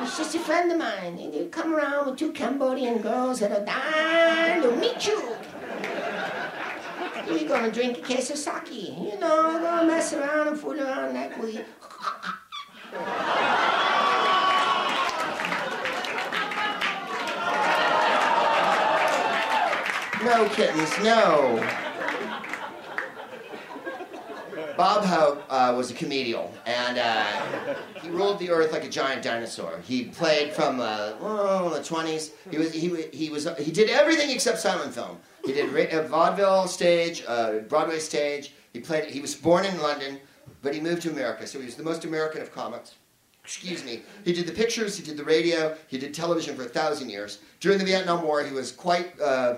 He's just a friend of mine. And he'll come around with two Cambodian girls that are dying to meet you. We're gonna drink a case of sake. You know, gonna mess around and fool around like we. No, kittens, no. Bob Hope uh, was a comedian, and uh, he ruled the earth like a giant dinosaur. He played from uh, oh, the twenties. He was he, he was he did everything except silent film. He did ra- uh, vaudeville stage, uh, Broadway stage. He played. He was born in London, but he moved to America, so he was the most American of comics. Excuse me. He did the pictures. He did the radio. He did television for a thousand years. During the Vietnam War, he was quite uh,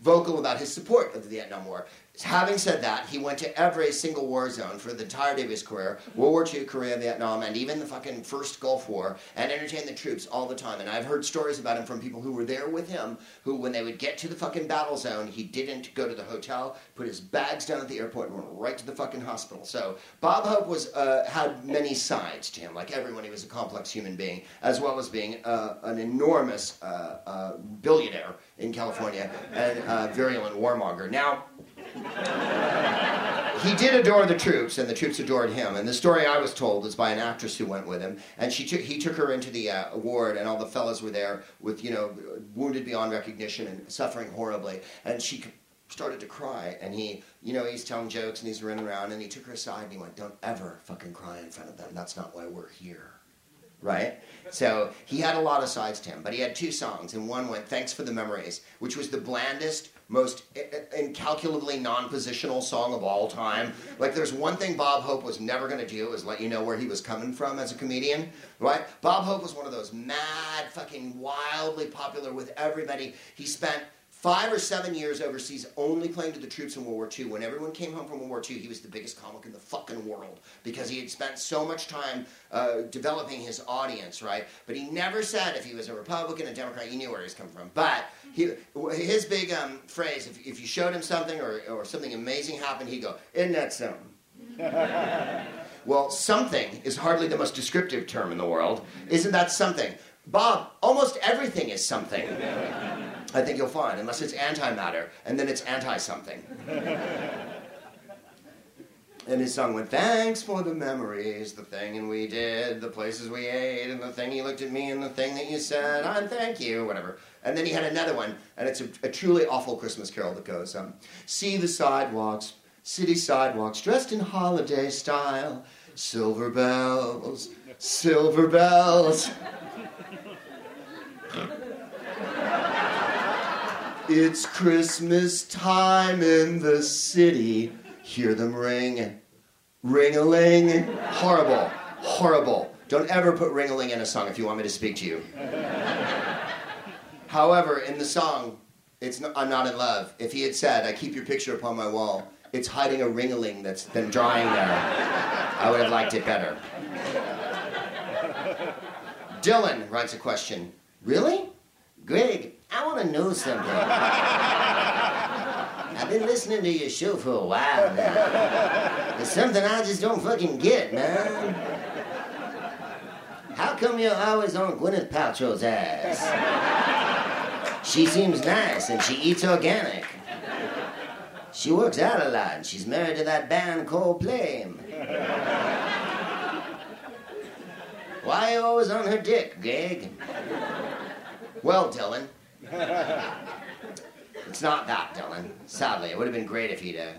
vocal about his support of the Vietnam War. Having said that, he went to every single war zone for the entirety of his career World War II, Korea, Vietnam, and even the fucking first Gulf War and entertained the troops all the time. And I've heard stories about him from people who were there with him who, when they would get to the fucking battle zone, he didn't go to the hotel, put his bags down at the airport, and went right to the fucking hospital. So Bob Hope was, uh, had many sides to him. Like everyone, he was a complex human being, as well as being uh, an enormous uh, uh, billionaire in California and a virulent warmonger. Now, he did adore the troops, and the troops adored him. And the story I was told is by an actress who went with him, and she took, he took her into the uh, ward, and all the fellas were there with you know wounded beyond recognition and suffering horribly, and she started to cry, and he you know he's telling jokes and he's running around, and he took her aside and he went, "Don't ever fucking cry in front of them. That's not why we're here." right? So he had a lot of sides to him, but he had two songs, and one went "Thanks for the Memories," which was the blandest, most incalculably non-positional song of all time. Like, there's one thing Bob Hope was never going to do is let you know where he was coming from as a comedian, right? Bob Hope was one of those mad, fucking wildly popular with everybody. He spent five or seven years overseas only playing to the troops in World War II. When everyone came home from World War II, he was the biggest comic in the fucking world because he had spent so much time uh, developing his audience, right? But he never said if he was a Republican, a Democrat, he knew where he was coming from. But he, his big um, phrase, if, if you showed him something or, or something amazing happened, he'd go, Isn't that something? Well, something is hardly the most descriptive term in the world. Isn't that something? Bob, almost everything is something. I think you'll find, unless it's antimatter, and then it's anti something. And his song went, Thanks for the memories, the thing and we did, the places we ate, and the thing you looked at me, and the thing that you said, I'm thank you, whatever. And then he had another one, and it's a, a truly awful Christmas carol that goes, um, See the sidewalks, city sidewalks, dressed in holiday style, silver bells, silver bells. It's Christmas time in the city. Hear them ring. Ring a ling. Horrible. Horrible. Don't ever put ring a ling in a song if you want me to speak to you. However, in the song, it's not, I'm not in love. If he had said, I keep your picture upon my wall, it's hiding a ring a ling that's been drying there, I would have liked it better. Dylan writes a question. Really? Greg, I want to know something. I've been listening to your show for a while now. There's something I just don't fucking get, man. How come you're always on Gwyneth Paltrow's ass? She seems nice and she eats organic. She works out a lot and she's married to that band Coldplay. Why are you always on her dick, Greg? Well, Dylan. It's not that, Dylan. Sadly, it would have been great if he'd, uh,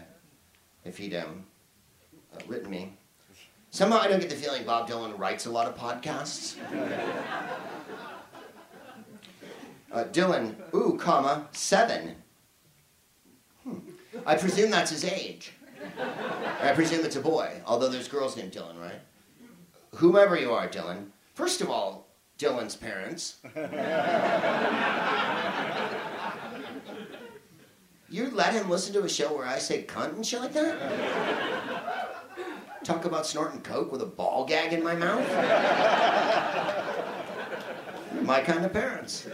if he'd um, uh, written me. Somehow I don't get the feeling Bob Dylan writes a lot of podcasts. Uh, Dylan, ooh, comma, seven. Hmm. I presume that's his age. I presume it's a boy, although there's girls named Dylan, right? Whomever you are, Dylan. First of all, Dylan's parents. You let him listen to a show where I say cunt and shit like that? Talk about snorting coke with a ball gag in my mouth? my kind of parents.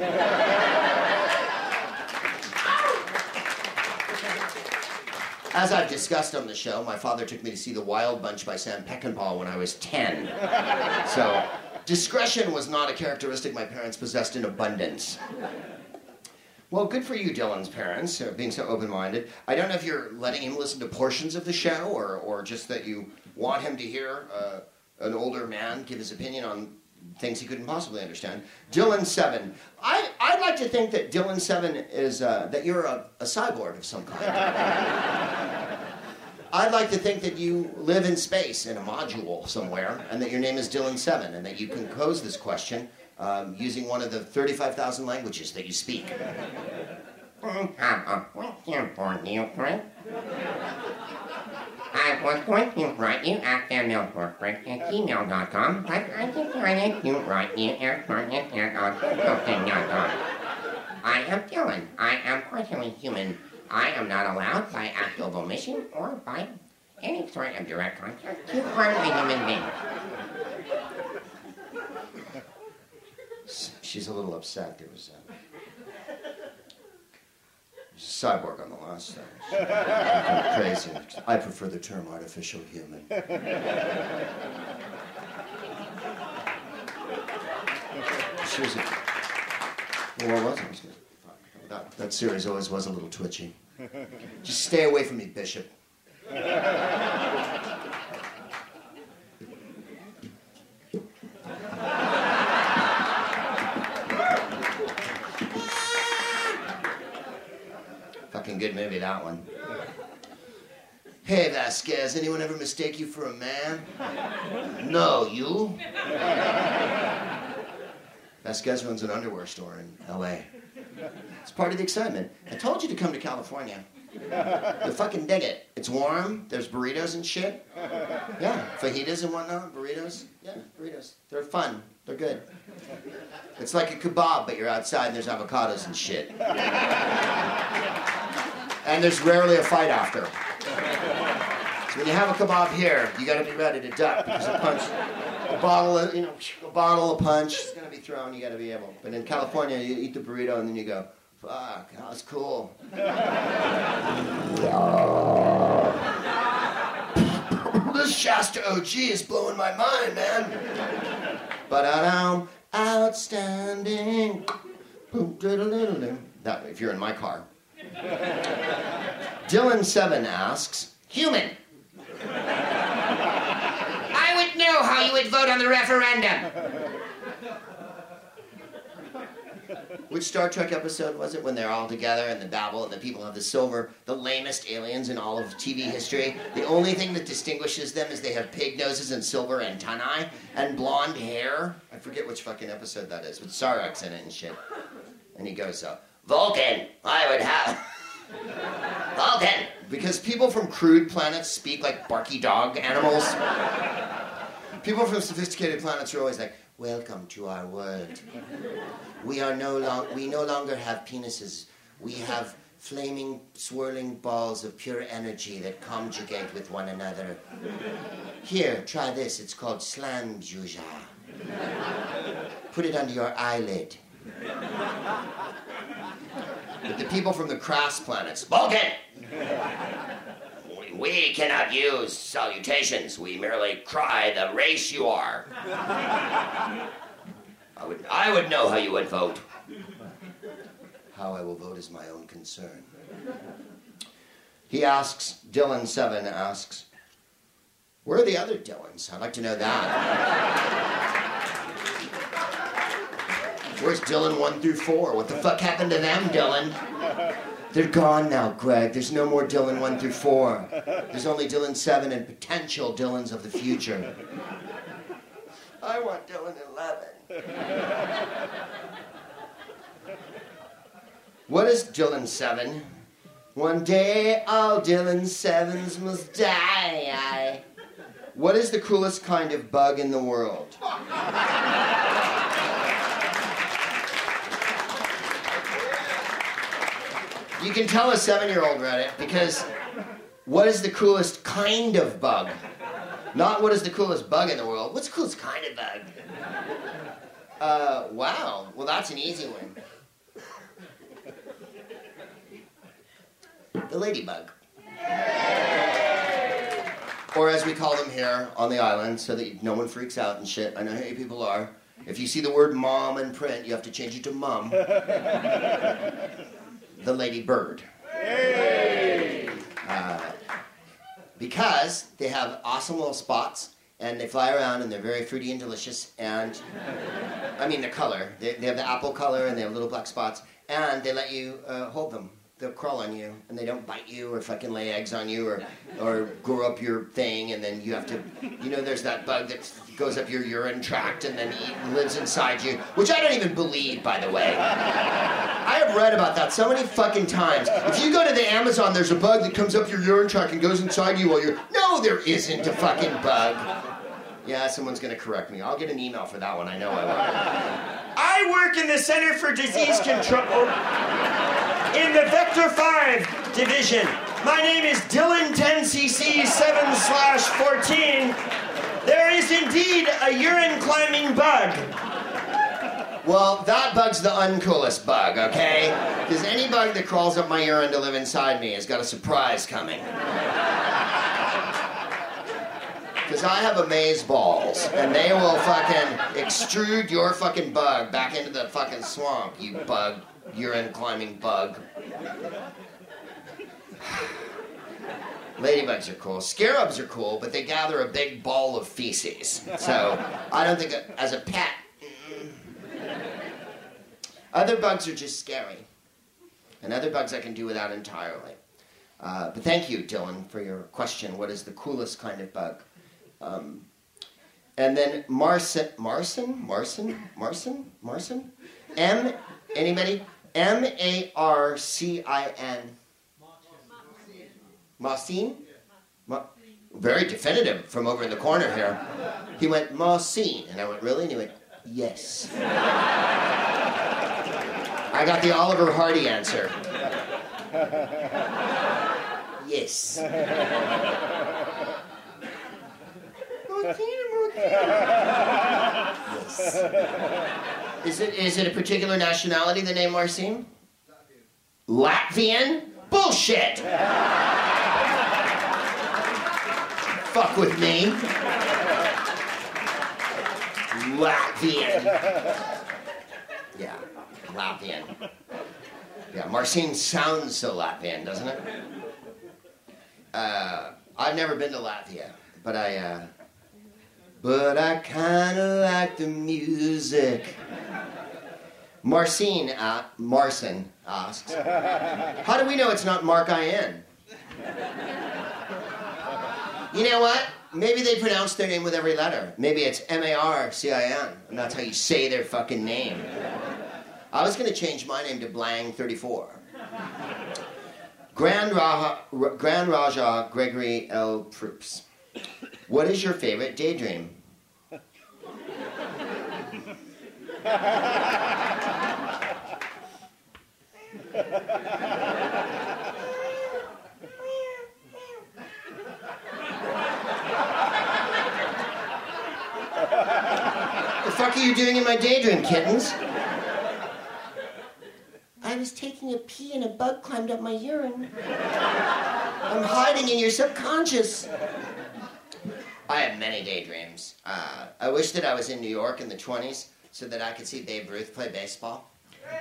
As I've discussed on the show, my father took me to see The Wild Bunch by Sam Peckinpah when I was 10. So, discretion was not a characteristic my parents possessed in abundance. Well, good for you, Dylan's parents, uh, being so open minded. I don't know if you're letting him listen to portions of the show or, or just that you want him to hear uh, an older man give his opinion on things he couldn't possibly understand. Dylan Seven. I, I'd like to think that Dylan Seven is uh, that you're a, a cyborg of some kind. I'd like to think that you live in space in a module somewhere, and that your name is Dylan Seven, and that you can pose this question um, using one of the 35,000 languages that you speak. I was going to write you at mailworkbreak at gmail.com, but I decided to write you at martin@consulting.com. I am Dylan. I am partially human. I am not allowed by act of omission or by any sort of direct contact to harm a human being. She's a little upset. There was a, there's a cyborg on the last thing. She's kind of crazy. I prefer the term artificial human. She was a, well, what was it? That, that series always was a little twitchy. Just stay away from me, Bishop. Fucking good movie, that one. Hey, Vasquez, anyone ever mistake you for a man? No, you? Vasquez runs an underwear store in LA. It's part of the excitement. I told you to come to California. You fucking dig it. It's warm, there's burritos and shit. Yeah, fajitas and whatnot, burritos. Yeah, burritos. They're fun, they're good. It's like a kebab, but you're outside and there's avocados and shit. And there's rarely a fight after. So when you have a kebab here, you gotta be ready to duck because a punch, a bottle of, you know, a bottle of punch is gonna be thrown, you gotta be able. But in California, you eat the burrito and then you go, fuck, that was cool. this Shasta OG is blowing my mind, man. But um, outstanding. That if you're in my car. Dylan Seven asks, Human. Know how you would vote on the referendum. which Star Trek episode was it when they're all together and the Babel and the people have the silver, the lamest aliens in all of TV history? The only thing that distinguishes them is they have pig noses and silver antennae and blonde hair. I forget which fucking episode that is, with Sarek's in it and shit. And he goes, uh, Vulcan, I would have. Vulcan! Because people from crude planets speak like barky dog animals. People from sophisticated planets are always like, Welcome to our world. We are no long we no longer have penises. We have flaming, swirling balls of pure energy that conjugate with one another. Here, try this. It's called slam juja. Put it under your eyelid. But the people from the crass planets, Vulcan! We cannot use salutations. We merely cry the race you are. I would, I would know how you would vote. How I will vote is my own concern. He asks, Dylan7 asks, where are the other Dylans? I'd like to know that. Where's Dylan 1 through 4? What the fuck happened to them, Dylan? They're gone now, Greg. There's no more Dylan 1 through 4. There's only Dylan 7 and potential Dylans of the future. I want Dylan 11. What is Dylan 7? One day all Dylan 7s must die. What is the coolest kind of bug in the world? You can tell a seven year old read it because what is the coolest kind of bug? Not what is the coolest bug in the world. What's the coolest kind of bug? Uh, wow. Well, that's an easy one. The ladybug. Or as we call them here on the island, so that no one freaks out and shit. I know how you people are. If you see the word mom in print, you have to change it to mum. The lady bird. Uh, because they have awesome little spots and they fly around and they're very fruity and delicious and I mean the color. They, they have the apple color and they have little black spots and they let you uh, hold them. They'll crawl on you and they don't bite you or fucking lay eggs on you or or grow up your thing and then you have to you know there's that bug that goes up your urine tract and then eat, lives inside you which I don't even believe by the way. I have read about that so many fucking times. If you go to the Amazon, there's a bug that comes up your urine tract and goes inside you while you're. No, there isn't a fucking bug. Yeah, someone's gonna correct me. I'll get an email for that one. I know I will. I work in the Center for Disease Control in the Vector 5 division. My name is Dylan 10cc 7 slash 14. There is indeed a urine climbing bug. Well, that bug's the uncoolest bug, okay? Because any bug that crawls up my urine to live inside me has got a surprise coming. Because I have amaze balls, and they will fucking extrude your fucking bug back into the fucking swamp, you bug, urine climbing bug. Ladybugs are cool. Scarabs are cool, but they gather a big ball of feces. So I don't think, as a pet, other bugs are just scary. And other bugs I can do without entirely. Uh, but thank you, Dylan, for your question. What is the coolest kind of bug? Um, and then Marcin, Marcin, Marcin, Marcin, Marcin? M, anybody? M A R C I N. Marcin? Ma- very definitive from over in the corner here. He went, Marcin. And I went, really? And he went, yes. I got the Oliver Hardy answer. yes. yes. Is it, is it a particular nationality, the name Marcin? Latvian? Bullshit! Fuck with me. Latvian. Yeah, Latvian. Yeah, Marcin sounds so Latvian, doesn't it? Uh, I've never been to Latvia, but I, uh, but I kinda like the music. Marcin, uh, Marcin asks, how do we know it's not Mark I.N.? You know what? Maybe they pronounce their name with every letter. Maybe it's M A R C I N, and that's how you say their fucking name. I was going to change my name to Blang34. Grand Raja, Grand Raja Gregory L. Proops. What is your favorite daydream? The fuck are you doing in my daydream, kittens? I was taking a pee and a bug climbed up my urine. I'm hiding in your subconscious. I have many daydreams. Uh, I wish that I was in New York in the 20s so that I could see Babe Ruth play baseball.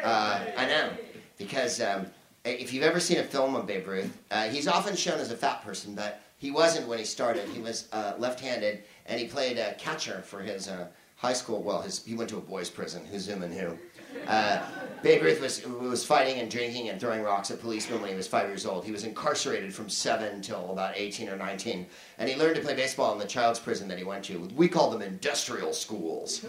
Uh, I know, because um, if you've ever seen a film of Babe Ruth, uh, he's often shown as a fat person, but he wasn't when he started. He was uh, left-handed, and he played uh, catcher for his uh, high school. Well, his, he went to a boys' prison. Who's him and who? Uh, Babe Ruth was, was fighting and drinking and throwing rocks at policemen when he was five years old. He was incarcerated from seven till about 18 or 19. And he learned to play baseball in the child's prison that he went to. We call them industrial schools.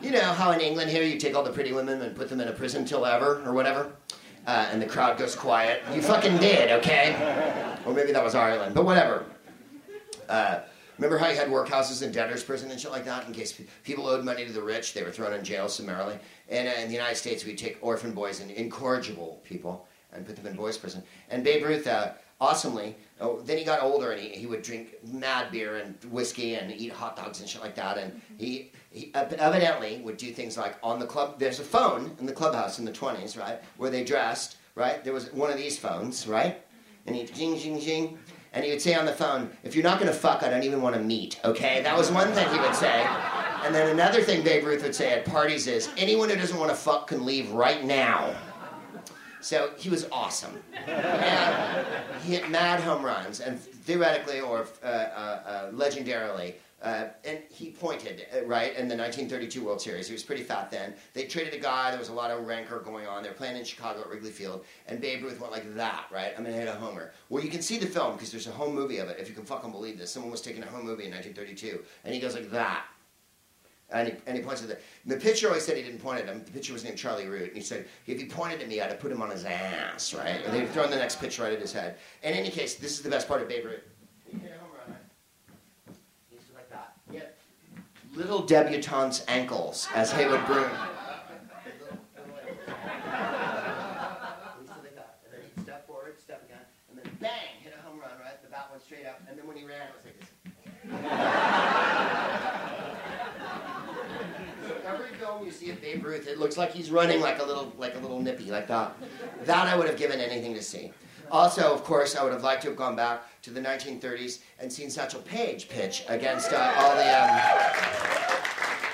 you know how in England here you take all the pretty women and put them in a prison till ever or whatever? Uh, and the crowd goes quiet. You fucking did, okay? Or maybe that was Ireland, but whatever. Uh, remember how you had workhouses and debtors prison and shit like that in case people owed money to the rich, they were thrown in jail summarily. And uh, in the United States, we'd take orphan boys and incorrigible people and put them in boys' prison. And Babe Ruth, uh, awesomely, oh, then he got older and he, he would drink mad beer and whiskey and eat hot dogs and shit like that. And he, he evidently would do things like on the club, there's a phone in the clubhouse in the 20s, right, where they dressed, right? There was one of these phones, right? And he'd jing, jing, jing. And he would say on the phone, if you're not to fuck, I don't even want to meet, okay? That was one thing he would say. And then another thing Babe Ruth would say at parties is, anyone who doesn't want to fuck can leave right now. So he was awesome. And he hit mad home runs, and theoretically or uh, uh, uh, legendarily, uh, and he pointed, uh, right, in the 1932 World Series. He was pretty fat then. They traded a guy, there was a lot of rancor going on. They're playing in Chicago at Wrigley Field, and Babe Ruth went like that, right? I'm gonna hit a homer. Well, you can see the film because there's a home movie of it, if you can fucking believe this. Someone was taking a home movie in 1932, and he goes like that. And he, and he points at the. The pitcher always said he didn't point at him. The pitcher was named Charlie Root. And he said, if he pointed at me, I'd have put him on his ass, right? And they'd thrown the next pitch right at his head. In any case, this is the best part of Babe Ruth. He hit a home run, right? He's like that. He had little debutante's ankles, as Heywood Broun. And then he'd forward, and then bang, hit a home run, right? The bat went straight up, and then when he ran, it was like this. Every film you see of Babe Ruth, it looks like he's running like a little, like a little nippy, like that. That I would have given anything to see. Also, of course, I would have liked to have gone back to the 1930s and seen Satchel Paige pitch against uh, all the um,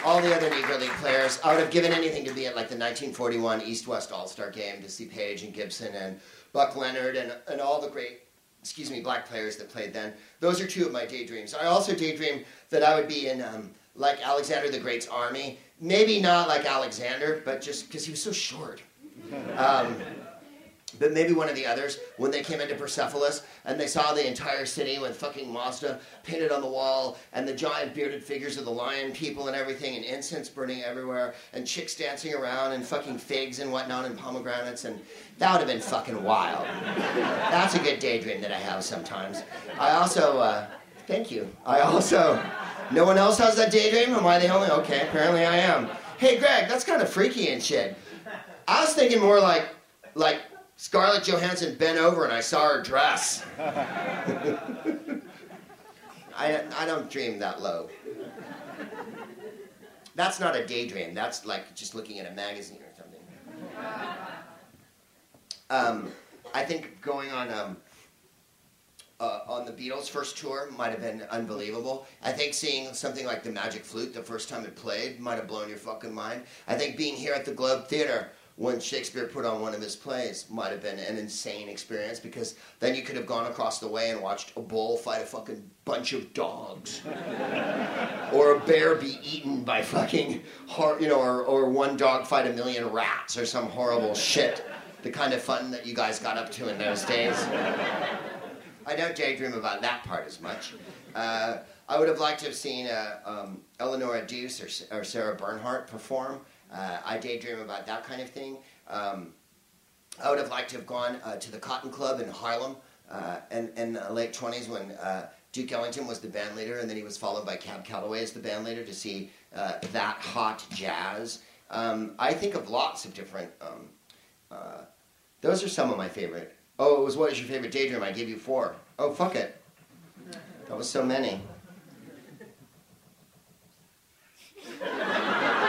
all the other Negro League players. I would have given anything to be at like the 1941 East-West All-Star Game to see Paige and Gibson and Buck Leonard and, and all the great, excuse me, black players that played then. Those are two of my daydreams. I also daydream that I would be in um, like Alexander the Great's army. Maybe not like Alexander, but just because he was so short. Um, but maybe one of the others, when they came into Persepolis and they saw the entire city with fucking Mazda painted on the wall and the giant bearded figures of the lion people and everything and incense burning everywhere and chicks dancing around and fucking figs and whatnot and pomegranates and that would have been fucking wild. That's a good daydream that I have sometimes. I also, uh, thank you. I also, no one else has that daydream? Am I the only? Okay, apparently I am. Hey Greg, that's kind of freaky and shit. I was thinking more like, like Scarlett Johansson bent over and I saw her dress. I, I don't dream that low. That's not a daydream. That's like just looking at a magazine or something. Um, I think going on um, uh, on the Beatles' first tour might have been unbelievable. I think seeing something like the Magic Flute the first time it played might have blown your fucking mind. I think being here at the Globe Theater when Shakespeare put on one of his plays might have been an insane experience because then you could have gone across the way and watched a bull fight a fucking bunch of dogs. or a bear be eaten by fucking, hor- you know, or, or one dog fight a million rats or some horrible shit. The kind of fun that you guys got up to in those days. I don't daydream about that part as much. Uh, I would have liked to have seen uh, um, Eleanor Duse or, or Sarah Bernhardt perform. Uh, I daydream about that kind of thing. Um, I would have liked to have gone uh, to the Cotton Club in Harlem uh, in, in the late 20s when uh, Duke Ellington was the band leader, and then he was followed by Cab Calloway as the band leader to see uh, that hot jazz. Um, I think of lots of different. Um, uh, those are some of my favorite. Oh, it was what is your favorite daydream? I gave you four. Oh, fuck it. That was so many.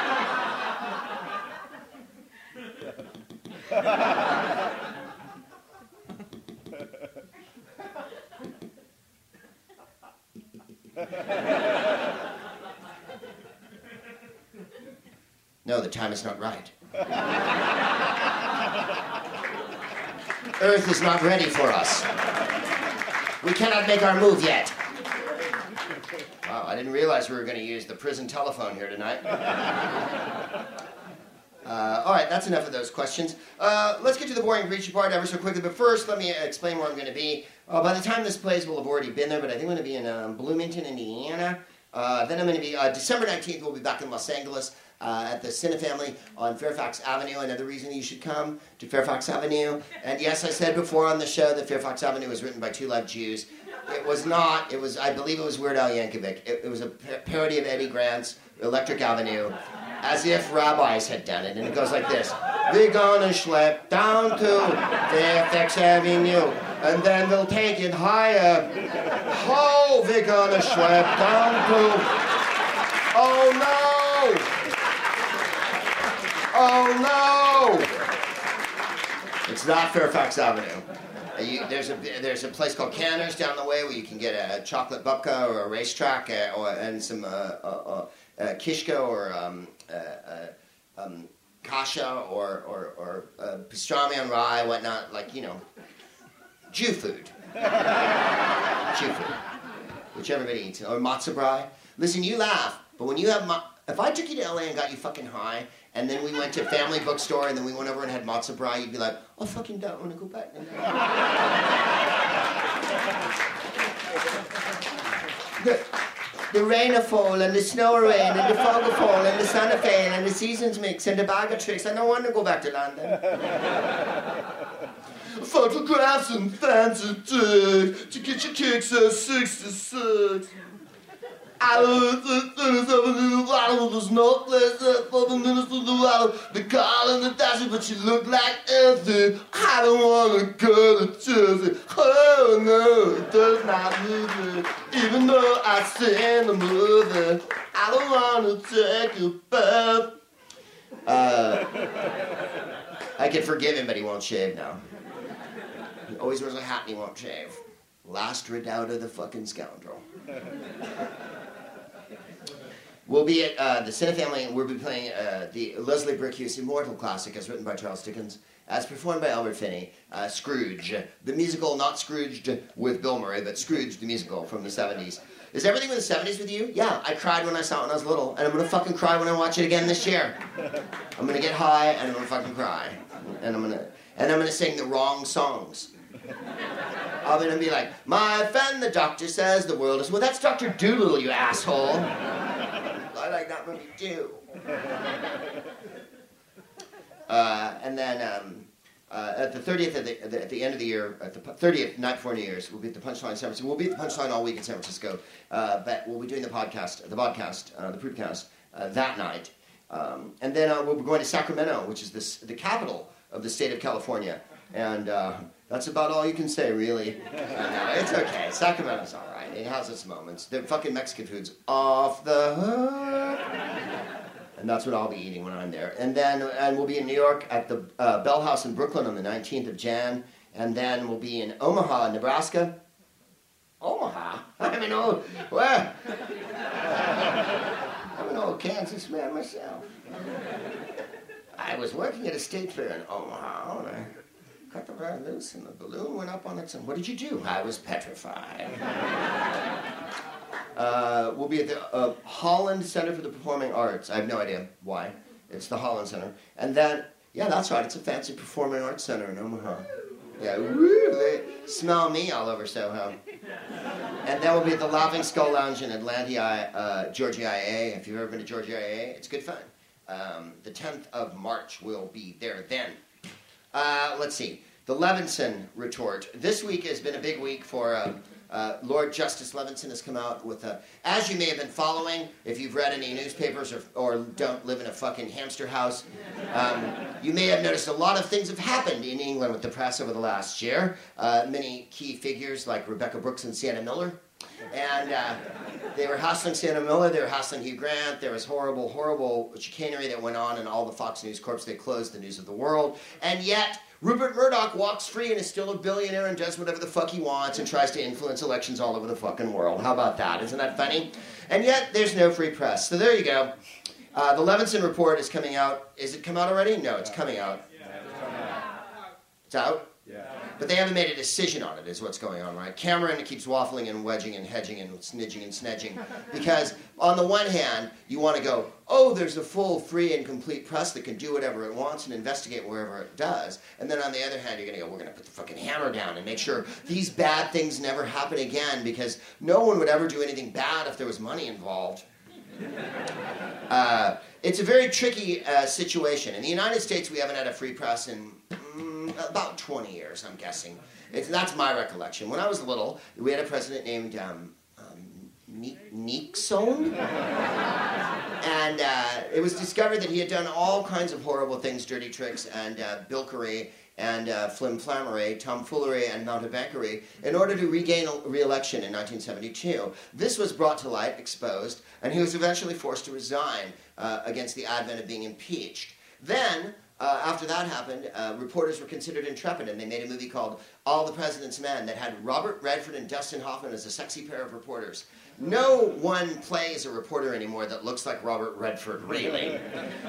No, the time is not right. Earth is not ready for us. We cannot make our move yet. Wow, I didn't realize we were going to use the prison telephone here tonight. Uh, all right, that's enough of those questions. Uh, let's get to the boring, preachy part ever so quickly. But first, let me explain where I'm going to be. Uh, by the time this plays, we'll have already been there, but I think I'm going to be in um, Bloomington, Indiana. Uh, then I'm going to be, uh, December 19th, we'll be back in Los Angeles uh, at the Cinefamily on Fairfax Avenue. Another reason you should come to Fairfax Avenue. And yes, I said before on the show that Fairfax Avenue was written by Two Live Jews. It was not. It was, I believe it was Weird Al Yankovic. It, it was a par- parody of Eddie Grant's Electric Avenue, as if rabbis had done it. And it goes like this. We're gonna schlep down to the Avenue, and then we'll take it higher. Oh, we're gonna schlep down to... Oh, no! Oh no! It's not Fairfax Avenue. Uh, you, there's a there's a place called Canter's down the way where you can get a chocolate babka or a racetrack uh, or and some uh, uh, uh, kishka or um, um, kasha or or, or uh, pastrami on rye, whatnot, like you know, Jew food. Jew food, which everybody eats, or matzo brei. Listen, you laugh, but when you have ma- if I took you to LA and got you fucking high, and then we went to family bookstore, and then we went over and had matzo brei, you'd be like, I fucking don't want to go back. the, the rain a fall, and the snow a rain, and the fog a fall, and the sun a fail, and the seasons mix, and the bag of tricks. I don't want to go back to London. Photographs and fancy dick to get your kicks at 66. There's no place for the minister water. The call and the dasher, but you look like Elsie. I don't wanna go to Jersey. Oh no, it does not move me. Even though I seen the movie, I don't wanna take a bath. Uh, I can forgive him, but he won't shave now. He always wears a hat and he won't shave. Last redoubt of the fucking scoundrel. We'll be at uh, the Cinefamily, and we'll be playing uh, the Leslie Bricusse Immortal Classic, as written by Charles Dickens, as performed by Albert Finney. Uh, Scrooge, the musical, not Scrooged with Bill Murray, but Scrooge, the musical from the 70s. Is everything with the 70s with you? Yeah, I cried when I saw it when I was little, and I'm gonna fucking cry when I watch it again this year. I'm gonna get high, and I'm gonna fucking cry. And I'm gonna, and I'm gonna sing the wrong songs. I'm gonna be like, my friend, the doctor says the world is. Well, that's Dr. Dolittle, you asshole. I like that movie too. Uh, and then um, uh, at the 30th, at the, at the, end of the year, at the 30th, night before New Year's, we'll be at the Punchline in San Francisco. We'll be at the Punchline all week in San Francisco, uh, but we'll be doing the podcast, the podcast, uh, the Proopcast, uh, that night. Um, and then uh, we'll be going to Sacramento, which is this, the capital of the state of California. And that's about all you can say, really. No, it's okay. Sacramento's all right. It has its moments. The fucking Mexican food's off the hook. And that's what I'll be eating when I'm there. And then and we'll be in New York at the uh, Bell House in Brooklyn on the 19th of Jan. And then we'll be in Omaha, Nebraska. Omaha? I'm an old, well, I'm an old Kansas man myself. I was working at a state fair in Omaha, cut the wire loose, and the balloon went up on its own. What did you do? I was petrified. Uh, we'll be at the uh, Holland Center for the Performing Arts. I have no idea why. It's the Holland Center. And then, yeah, that's right. It's a fancy performing arts center in Omaha. Yeah, woo, they smell me all over Soho. And then we'll be at the Laughing Skull Lounge in Atlanta, uh, Georgia IA. If you've ever been to Georgia IA, it's good fun. Um, the 10th of March will be there then. Uh, let's see. The Levinson retort. This week has been a big week for uh, uh, Lord Justice Levinson has come out with a. As you may have been following, if you've read any newspapers or, or don't live in a fucking hamster house, um, you may have noticed a lot of things have happened in England with the press over the last year. Uh, many key figures like Rebekah Brooks and Sienna Miller. And uh, they were hassling Sienna Miller, they were hassling Hugh Grant. There was horrible, horrible chicanery that went on in all the Fox News Corps. They closed the news of the world. And yet, Rupert Murdoch walks free and is still a billionaire and does whatever the fuck he wants and tries to influence elections all over the fucking world. How about that? Isn't that funny? And yet, there's no free press. So there you go. Uh, the Levinson report is coming out. Is it come out already? No, it's coming out. It's out? But they haven't made a decision on it, is what's going on, right? Cameron keeps waffling and wedging and hedging and snidging and snedging. Because, on the one hand, you want to go, oh, there's a full, free, and complete press that can do whatever it wants and investigate wherever it does. And then on the other hand, you're going to go, we're going to put the fucking hammer down and make sure these bad things never happen again because no one would ever do anything bad if there was money involved. Uh, it's a very tricky uh, situation. In the United States, we haven't had a free press in mm, about 20 years, I'm guessing. It's, that's my recollection. When I was little, we had a president named um, um, Nixon. and uh, it was discovered that he had done all kinds of horrible things, dirty tricks and uh, bilkery and uh, flimflammery, tomfoolery, and mountebankery in order to regain re-election in 1972. This was brought to light, exposed, and he was eventually forced to resign uh, against the advent of being impeached. Then, uh, after that happened, uh, reporters were considered intrepid, and they made a movie called All the President's Men that had Robert Redford and Dustin Hoffman as a sexy pair of reporters. No one plays a reporter anymore that looks like Robert Redford, really.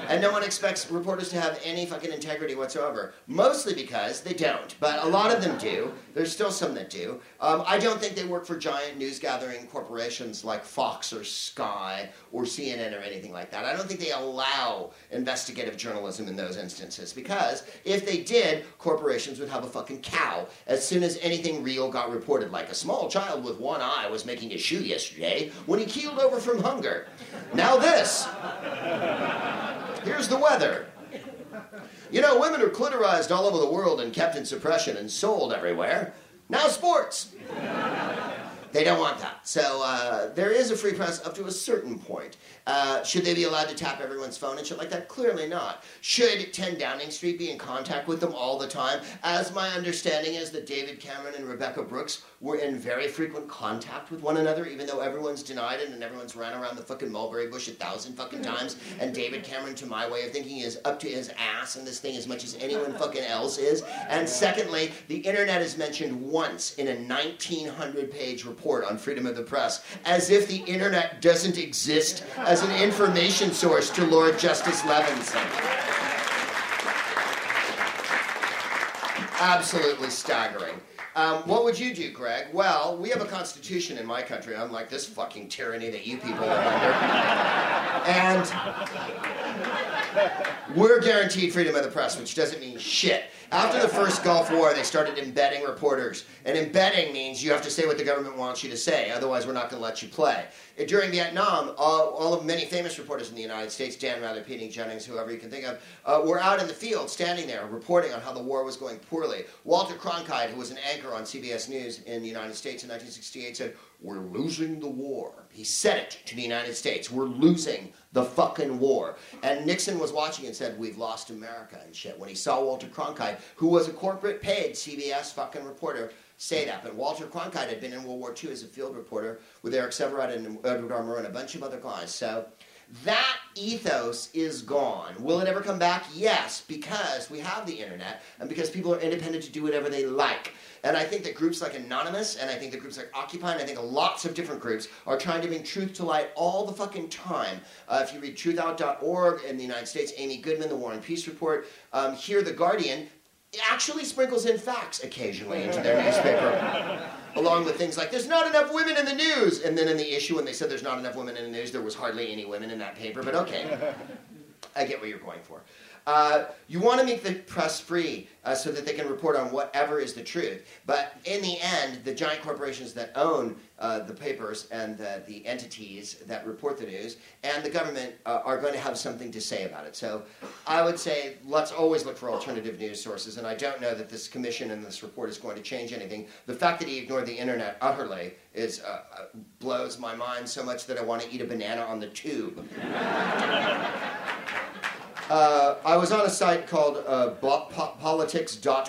And no one expects reporters to have any fucking integrity whatsoever. Mostly because they don't, but a lot of them do. There's still some that do. Um, I don't think they work for giant news gathering corporations like Fox or Sky or CNN or anything like that. I don't think they allow investigative journalism in those instances because if they did, corporations would have a fucking cow as soon as anything real got reported, like a small child with one eye was making a shoe yesterday when he keeled over from hunger. Now, this. Here's the weather. You know, women are clitorized all over the world and kept in suppression and sold everywhere. Now, sports. They don't want that. So uh, there is a free press up to a certain point. Uh, should they be allowed to tap everyone's phone and shit like that? Clearly not. Should 10 Downing Street be in contact with them all the time? As my understanding is that David Cameron and Rebekah Brooks were in very frequent contact with one another, even though everyone's denied it and everyone's ran around the fucking mulberry bush a thousand fucking times. And David Cameron, to my way of thinking, is up to his ass in this thing as much as anyone fucking else is. And secondly, the internet is mentioned once in a 1900 page report on freedom of the press, as if the internet doesn't exist as an information source to Lord Justice Levinson. Absolutely staggering. Um, what would you do, Greg? Well, we have a constitution in my country, unlike this fucking tyranny that you people are under. And we're guaranteed freedom of the press, which doesn't mean shit. After the first Gulf War, they started embedding reporters. And embedding means you have to say what the government wants you to say, otherwise, we're not going to let you play. During Vietnam, all, all of many famous reporters in the United States, Dan Rather, Peter Jennings, whoever you can think of, uh, were out in the field, standing there, reporting on how the war was going poorly. Walter Cronkite, who was an anchor on CBS News in the United States in 1968, said, We're losing the war. He said it to the United States. We're losing the fucking war. And Nixon was watching and said, We've lost America and shit. When he saw Walter Cronkite, who was a corporate paid CBS fucking reporter, say that. But Walter Cronkite had been in World War II as a field reporter with Eric Sevareid and Edward R. Murrow and a bunch of other guys. So that ethos is gone. Will it ever come back? Yes, because we have the internet and because people are independent to do whatever they like. And I think that groups like Anonymous and I think that groups like Occupy and I think lots of different groups are trying to bring truth to light all the fucking time. Uh, if you read truthout.org in the United States, Amy Goodman, the War and Peace Report, um, here The Guardian, actually sprinkles in facts occasionally into their newspaper. Along with things like, there's not enough women in the news. And then in the issue, when they said there's not enough women in the news, there was hardly any women in that paper. But okay, I get what you're going for. Uh, you want to make the press free uh, so that they can report on whatever is the truth. But in the end, the giant corporations that own uh, the papers and the, the entities that report the news and the government uh, are going to have something to say about it. So I would say let's always look for alternative news sources. And I don't know that this commission and this report is going to change anything. The fact that he ignored the internet utterly is uh, blows my mind so much that I want to eat a banana on the tube. Uh, I was on a site called uh, politics.co.uk.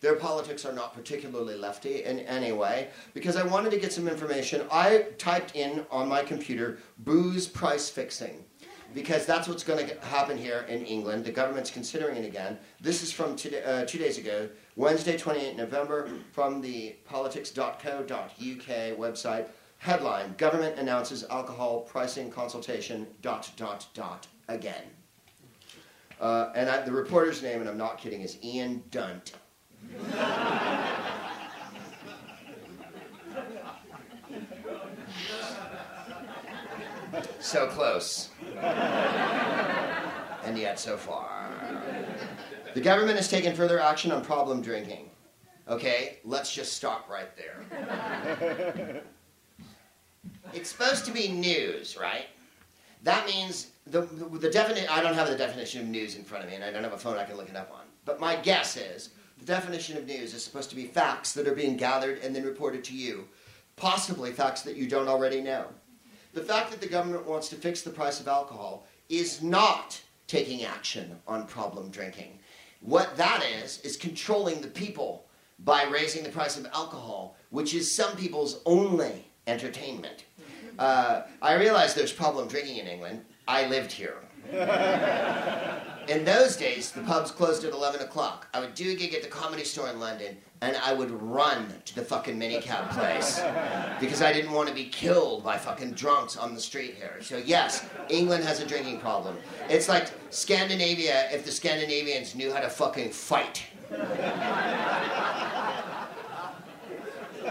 Their politics are not particularly lefty in any way because I wanted to get some information. I typed in on my computer booze price fixing because that's what's going to happen here in England. The government's considering it again. This is from today, uh, two days ago, Wednesday, 28 November, from the politics.co.uk website. Headline Government announces alcohol pricing consultation, dot, dot, dot, again. Uh, and I, the reporter's name, and I'm not kidding, is Ian Dunt. so close. and yet so far. The government has taken further action on problem drinking. Okay, let's just stop right there. it's supposed to be news, right? That means the, the, the definition, I don't have the definition of news in front of me, and I don't have a phone I can look it up on. But my guess is the definition of news is supposed to be facts that are being gathered and then reported to you, possibly facts that you don't already know. The fact that the government wants to fix the price of alcohol is not taking action on problem drinking. What that is, is controlling the people by raising the price of alcohol, which is some people's only entertainment. Uh, I realize there's problem drinking in England. I lived here. In those days, the pubs closed at 11 o'clock. I would do a gig at the comedy store in London, and I would run to the fucking minicab place because I didn't want to be killed by fucking drunks on the street here. So, yes, England has a drinking problem. It's like Scandinavia if the Scandinavians knew how to fucking fight.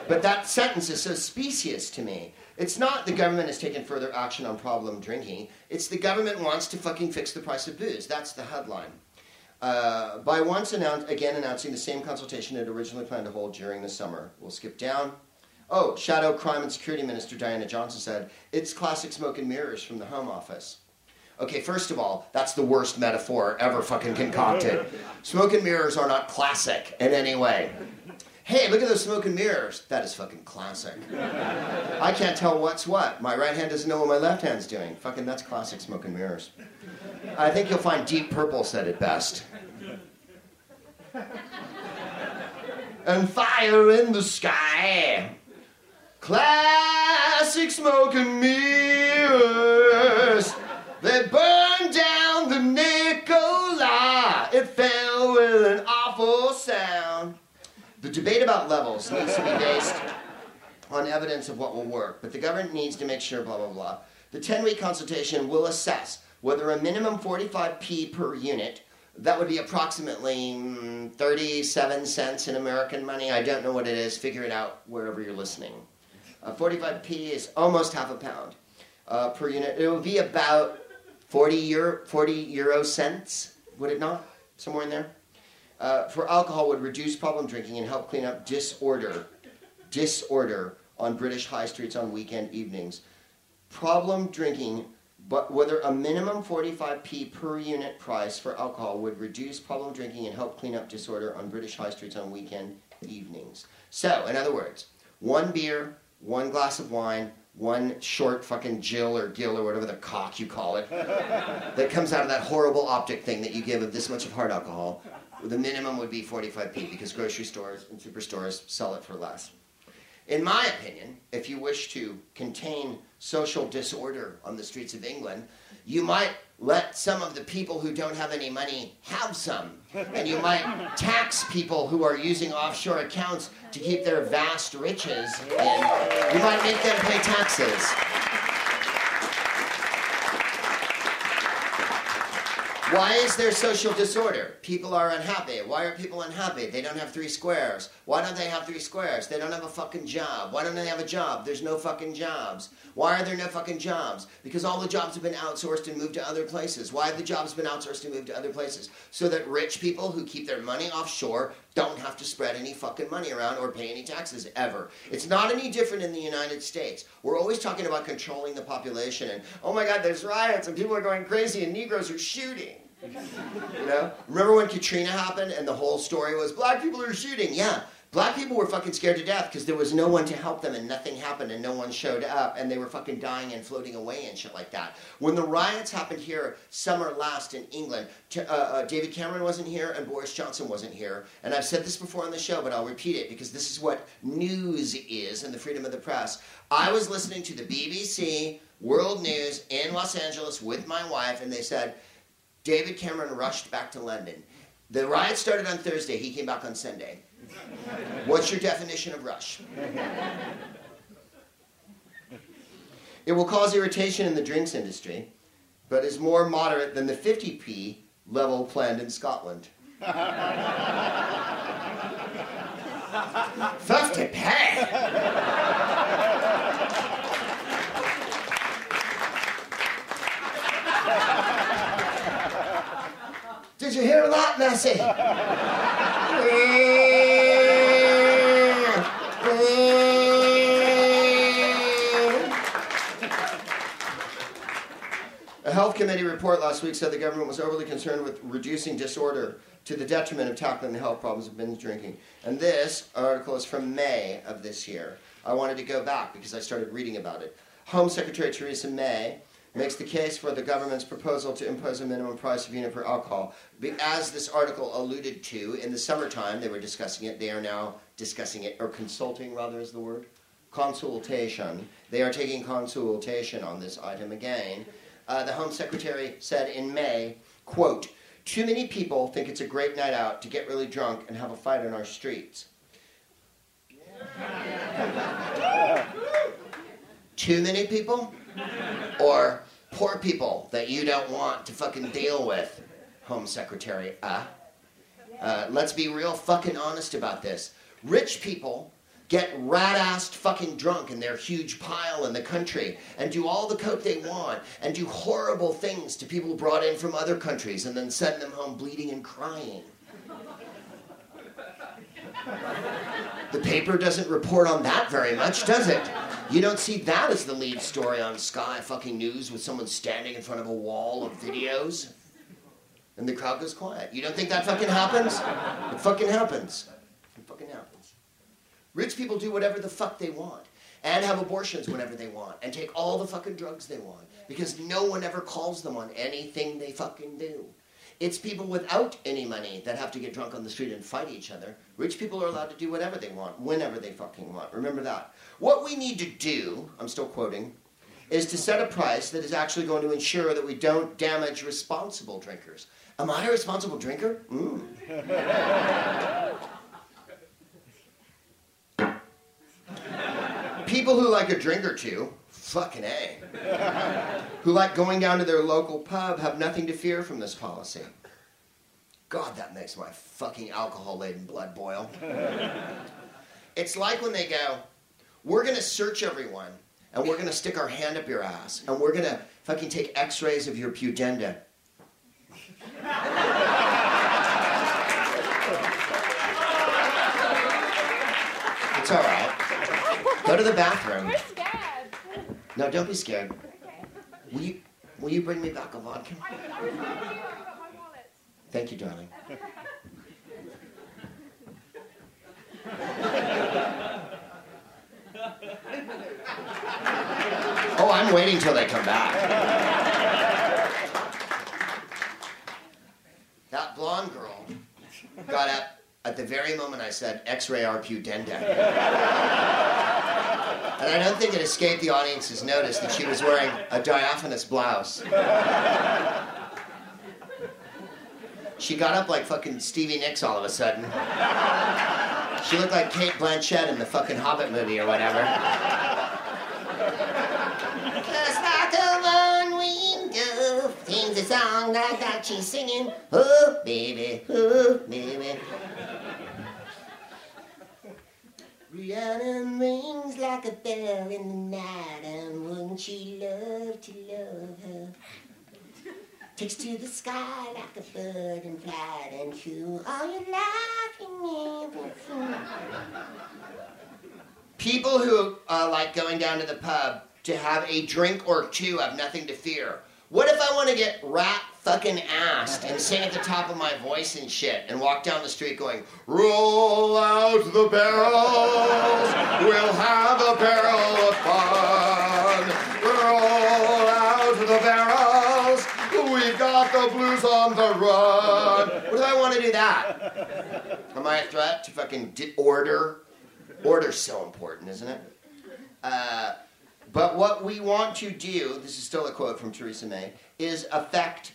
But that sentence is so specious to me. It's not the government has taken further action on problem drinking. It's the government wants to fucking fix the price of booze. That's the headline. Uh, by once announce, again announcing the same consultation it originally planned to hold during the summer. We'll skip down. Oh, Shadow Crime and Security Minister Diana Johnson said, it's classic smoke and mirrors from the Home Office. Okay, first of all, that's the worst metaphor ever fucking concocted. Smoke and mirrors are not classic in any way. Hey, look at those smoke and mirrors. That is fucking classic. I can't tell what's what. My right hand doesn't know what my left hand's doing. Fucking, that's classic smoke and mirrors. I think you'll find Deep Purple said it best. and fire in the sky. Classic smoke and mirrors. They burned debate about levels needs to be based on evidence of what will work, but the government needs to make sure, blah, blah, blah. The 10 week consultation will assess whether a minimum 45p per unit, that would be approximately mm, 37 cents in American money. I don't know what it is. Figure it out wherever you're listening. Uh, 45p is almost half a pound uh, per unit. It would be about 40 euro, 40 euro cents, would it not? Somewhere in there? Uh, for alcohol would reduce problem drinking and help clean up disorder, disorder on British high streets on weekend evenings. Problem drinking, but whether a minimum 45p per unit price for alcohol would reduce problem drinking and help clean up disorder on British high streets on weekend evenings. So, in other words, one beer, one glass of wine, one short fucking Jill or Gill or whatever the cock you call it, that comes out of that horrible optic thing that you give of this much of hard alcohol, the minimum would be 45p because grocery stores and superstores sell it for less. In my opinion, if you wish to contain social disorder on the streets of England, you might let some of the people who don't have any money have some. And you might tax people who are using offshore accounts to keep their vast riches in. You might make them pay taxes. Why is there social disorder? People are unhappy. Why are people unhappy? They don't have three squares. Why don't they have three squares? They don't have a fucking job. Why don't they have a job? There's no fucking jobs. Why are there no fucking jobs? Because all the jobs have been outsourced and moved to other places. Why have the jobs been outsourced and moved to other places? So that rich people who keep their money offshore don't have to spread any fucking money around or pay any taxes ever. It's not any different in the United States. We're always talking about controlling the population and, oh my God, there's riots and people are going crazy and Negroes are shooting. You know? Remember when Katrina happened and the whole story was black people are shooting? Yeah. Black people were fucking scared to death because there was no one to help them and nothing happened and no one showed up and they were fucking dying and floating away and shit like that. When the riots happened here summer last in England, uh, uh, David Cameron wasn't here and Boris Johnson wasn't here. And I've said this before on the show, but I'll repeat it because this is what news is and the freedom of the press. I was listening to the BBC World News in Los Angeles with my wife and they said, David Cameron rushed back to London. The riot started on Thursday. He came back on Sunday. What's your definition of rush? It will cause irritation in the drinks industry, but is more moderate than the 50p level planned in Scotland. 50p? Did you hear that, Nessie? A health committee report last week said the government was overly concerned with reducing disorder to the detriment of tackling the health problems of binge drinking. And this article is from May of this year. I wanted to go back because I started reading about it. Home Secretary Theresa May makes the case for the government's proposal to impose a minimum price of unit for alcohol. As this article alluded to, in the summertime they were discussing it. They are now discussing it, or consulting rather is the word. Consultation. They are taking consultation on this item again. Uh, the Home Secretary said in May, quote, too many people think it's a great night out to get really drunk and have a fight on our streets. Too many people? Or poor people that you don't want to fucking deal with, Home Secretary. Uh, uh, let's be real fucking honest about this. Rich people get rat-assed fucking drunk in their huge pile in the country and do all the coke they want and do horrible things to people brought in from other countries and then send them home bleeding and crying. The paper doesn't report on that very much, does it? You don't see that as the lead story on Sky fucking News with someone standing in front of a wall of videos and the crowd goes quiet. You don't think that fucking happens? It fucking happens. It fucking happens. Rich people do whatever the fuck they want and have abortions whenever they want and take all the fucking drugs they want because no one ever calls them on anything they fucking do. It's people without any money that have to get drunk on the street and fight each other. Rich people are allowed to do whatever they want, whenever they fucking want. Remember that. What we need to do, I'm still quoting, is to set a price that is actually going to ensure that we don't damage responsible drinkers. Am I a responsible drinker? Mm. People who like a drink or two, fucking A. who like going down to their local pub have nothing to fear from this policy. God, that makes my fucking alcohol laden blood boil. it's like when they go, we're gonna search everyone and we're gonna stick our hand up your ass and we're gonna fucking take x rays of your pudenda. It's all right. Go to the bathroom. We're scared. No, don't be scared. Will you, will you bring me back a vodka? I wallet. Thank you, darling. Oh, Waiting till they come back. That blonde girl got up at the very moment I said X-ray our pudenda. And I don't think it escaped the audience's notice that she was wearing a diaphanous blouse. She got up like fucking Stevie Nicks all of a sudden. She looked like Cate Blanchett in the fucking Hobbit movie or whatever. She's singing. Oh, baby, oh, baby. Rhiannon rings like a bell in the night, and wouldn't she love to love her? Takes to the sky like a bird in flight, and who are you laughing at? People who uh, like going down to the pub to have a drink or two have nothing to fear. What if I want to get rat fucking assed and sing at the top of my voice and shit and walk down the street going, Roll out the barrels, we'll have a barrel of fun. Roll out the barrels, we got the blues on the run. What if I want to do that? Am I a threat to fucking di- order? Order's so important, isn't it? Uh, but what we want to do, this is still a quote from Theresa May, is affect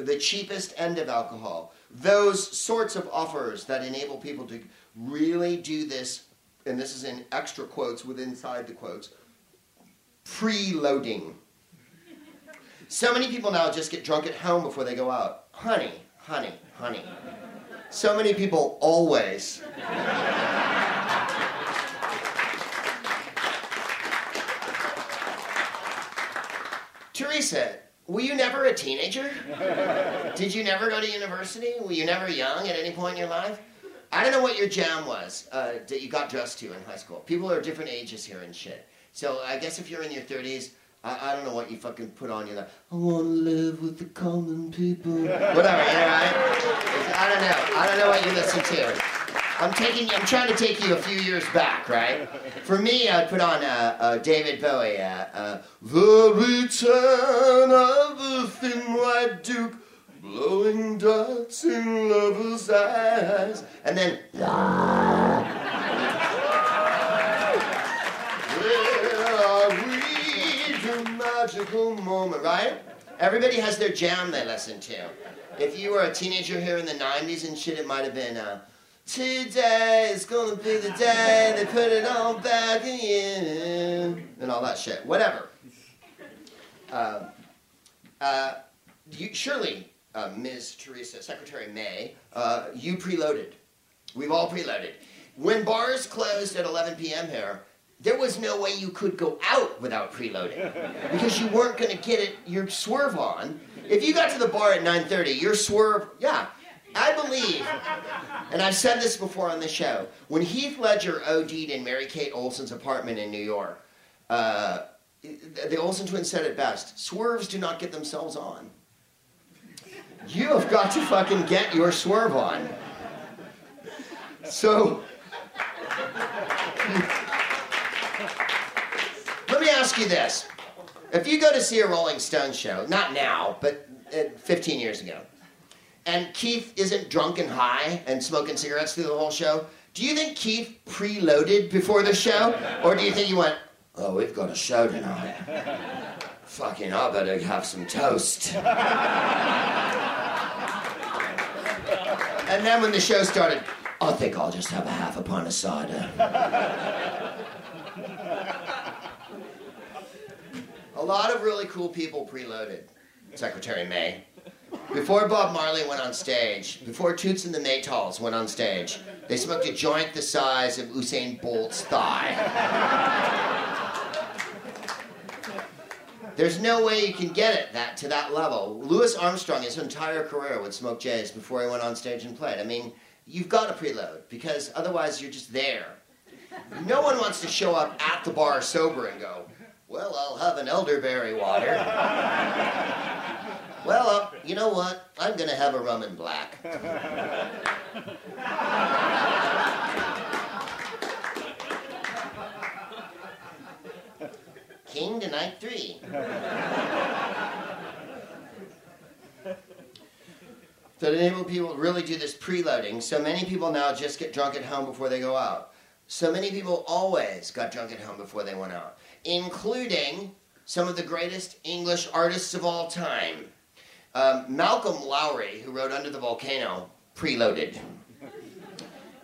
the cheapest end of alcohol. Those sorts of offers that enable people to really do this, and this is in extra quotes with inside the quotes, preloading. So many people now just get drunk at home before they go out. Honey, honey, honey. So many people always Theresa, were you never a teenager? Did you never go to university? Were you never young at any point in your life? I don't know what your jam was uh, that you got dressed to in high school. People are different ages here and shit. So I guess if you're in your 30s, I, I don't know what you fucking put on. You're like, I want to live with the common people. Whatever, you know, right? I don't know. I don't know what you listen to. I'm taking. I'm trying to take you a few years back, right? For me, I'd put on uh, David Bowie. The return of the thin white duke, blowing darts in lovers' eyes, and then. Magical moment, right? Everybody has their jam they listen to. If you were a teenager here in the 90s and shit, it might have been, uh, Today is gonna be the day they put it all back in, and all that shit. Whatever. Uh, uh, you, surely, uh, Ms. Theresa, Secretary May, uh, you preloaded. We've all preloaded. When bars closed at 11 p.m. here, there was no way you could go out without preloading because you weren't going to get it your swerve on. If you got to the bar at 9:30, your swerve, yeah. I believe, and I've said this before on the show, when Heath Ledger OD'd in Mary Kate Olsen's apartment in New York, uh, the Olsen twins said it best: swerves do not get themselves on. You have got to fucking get your swerve on. So. Let me ask you this. If you go to see a Rolling Stones show, not now, but uh, 15 years ago, and Keith isn't drunk and high and smoking cigarettes through the whole show, do you think Keith preloaded before the show? Or do you think he went, oh, we've got a show tonight. Fucking, I better have some toast. and then when the show started, I think I'll just have a half a pint of cider. A lot of really cool people preloaded, Secretary May. Before Bob Marley went on stage, before Toots and the Maytals went on stage, they smoked a joint the size of Usain Bolt's thigh. There's no way you can get it that to that level. Louis Armstrong, his entire career, would smoke J's before he went on stage and played. I mean, you've got to preload because otherwise you're just there. No one wants to show up at the bar sober and go, "Well, I'll have an elderberry water." Well, uh, you know what? I'm gonna have a rum and black. King to night three. that enable people to really do this preloading. So many people now just get drunk at home before they go out. So many people always got drunk at home before they went out, including some of the greatest English artists of all time. Um, Malcolm Lowry, who wrote Under the Volcano, preloaded.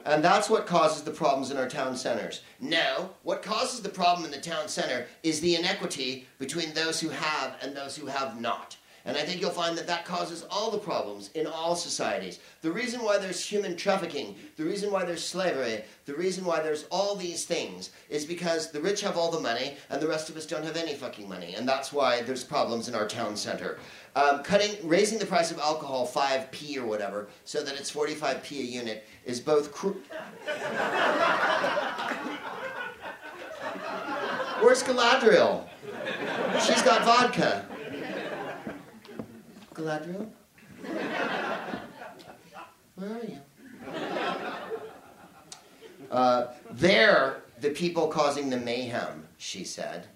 And that's what causes the problems in our town centers. No, what causes the problem in the town center is the inequity between those who have and those who have not. And I think you'll find that that causes all the problems in all societies. The reason why there's human trafficking, the reason why there's slavery, the reason why there's all these things is because the rich have all the money and the rest of us don't have any fucking money. And that's why there's problems in our town center. Um, cutting, raising the price of alcohol 5p or whatever so that it's 45p a unit is both cru- Where's Galadriel? She's got vodka. Galadriel? Where are you? Uh, they're the people causing the mayhem, she said.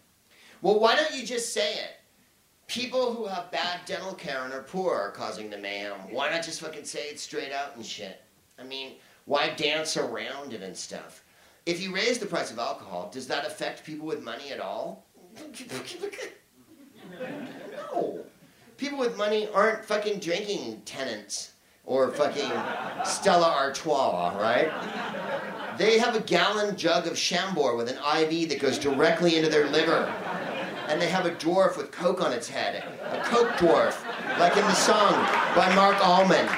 Well, why don't you just say it? People who have bad dental care and are poor are causing the mayhem. Why not just fucking say it straight out and shit? I mean, why dance around it and stuff? If you raise the price of alcohol, does that affect people with money at all? No. People with money aren't fucking drinking Tennent's or fucking Stella Artois, right? They have a gallon jug of Chambord with an IV that goes directly into their liver. And they have a dwarf with coke on its head. A coke dwarf, like in the song by Mark Allman.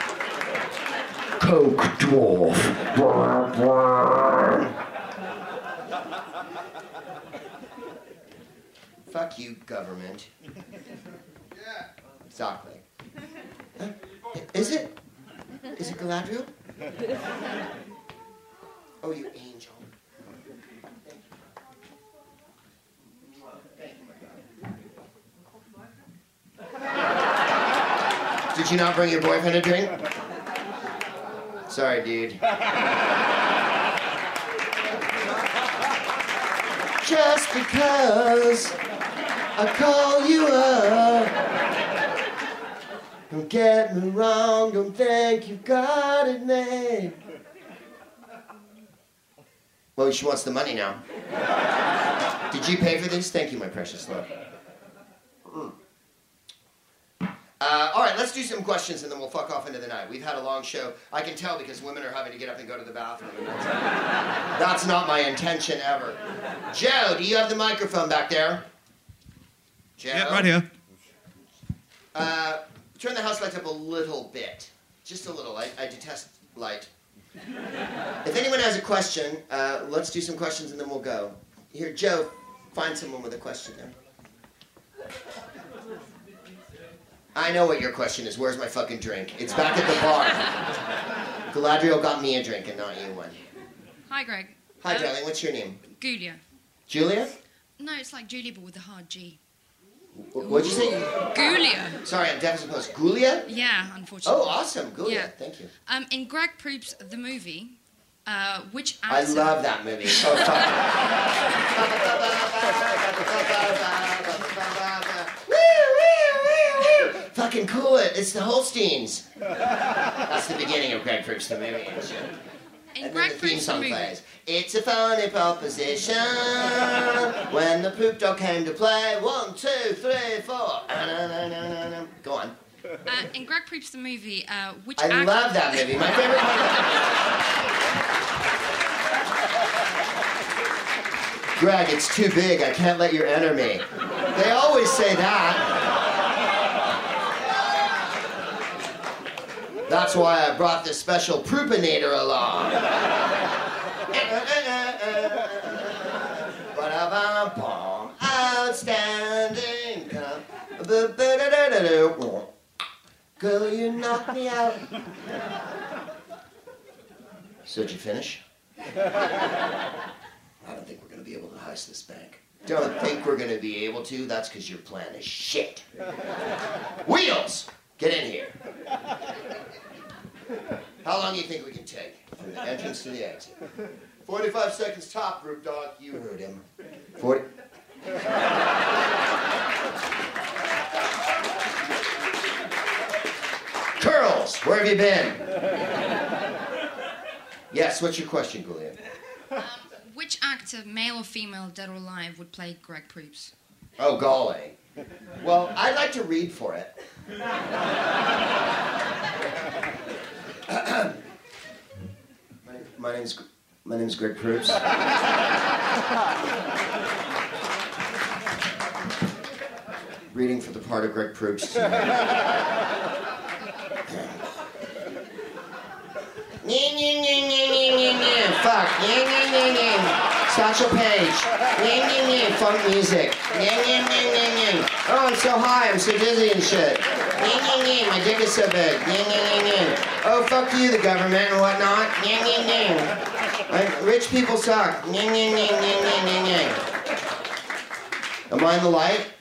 Coke dwarf. Fuck you, government. Exactly. Huh? Is it? Is it Galadriel? Oh, you angel. Did you not bring your boyfriend a drink? Sorry, dude. Just because I call you up. Don't get me wrong, don't think you've got it made. Well, she wants the money now. Did you pay for this? Thank you, my precious love. Mm. Uh, all right, let's do some questions and then we'll fuck off into the night. We've had a long show. I can tell because women are having to get up and go to the bathroom. That's, that's not my intention ever. Joe, do you have the microphone back there? Joe? Yeah, right here. Uh, turn the house lights up a little bit. Just a little. I, I detest light. If anyone has a question, uh, let's do some questions and then we'll go. Here, Joe, find someone with a question there. I know what your question is. Where's my fucking drink? It's back at the bar. Galadriel got me a drink and not you one. Hi, Greg. Hi, Um, darling. What's your name? Julia. Julia? No, it's like Julia, but with a hard G. What'd you say? Gulia. Sorry, I'm deaf as opposed. Gulia? Yeah, unfortunately. Oh, awesome. Gulia. Yeah. Thank you. Um, in Greg Proops, the movie, uh, which I love that movie. Oh, fuck. Woo, woo, woo, woo. Fucking cool it. It's the Holsteins. That's the beginning of Greg the movie. and shit. In And then the theme Proops, the song plays. It's a funny proposition when the poop dog came to play. One, two, three, four. Go on. Uh, in Greg Proops, the movie, uh, which I actor... love that movie. My favorite part. Greg, it's too big. I can't let you enter me. They always say that. That's why I brought this special Proopinator along. Ba-da-ba-bum. Outstanding. Girl, you knocked me out. So did you finish? I don't think we're gonna be able to heist this bank. Don't think we're gonna be able to. That's because your plan is shit. Wheels, get in here. How long do you think we can take from the entrance to the exit? 45 seconds top, Roop Dog. You heard him. 40. Curls, where have you been? Yes, what's your question, Julia? Um, which actor, male or female, dead or alive, would play Greg Proops? Oh, golly. Well, I'd like to read for it. my, my name's my name's Greg Proops. reading for the part of Greg Proops. Fuck. Satchel Paige. Nya, nya, nya. Funk music. Nya, nya, nya, nya, nya. Oh, I'm so high. I'm so dizzy and shit. Nya, nya, nya. My dick is so big. Nya, nya, nya, nya. Oh, fuck you, the government and whatnot. Nya, nya, nya. Like, rich people suck. Nya, nya, nya, nya, nya, nya, nya. Am I in the light?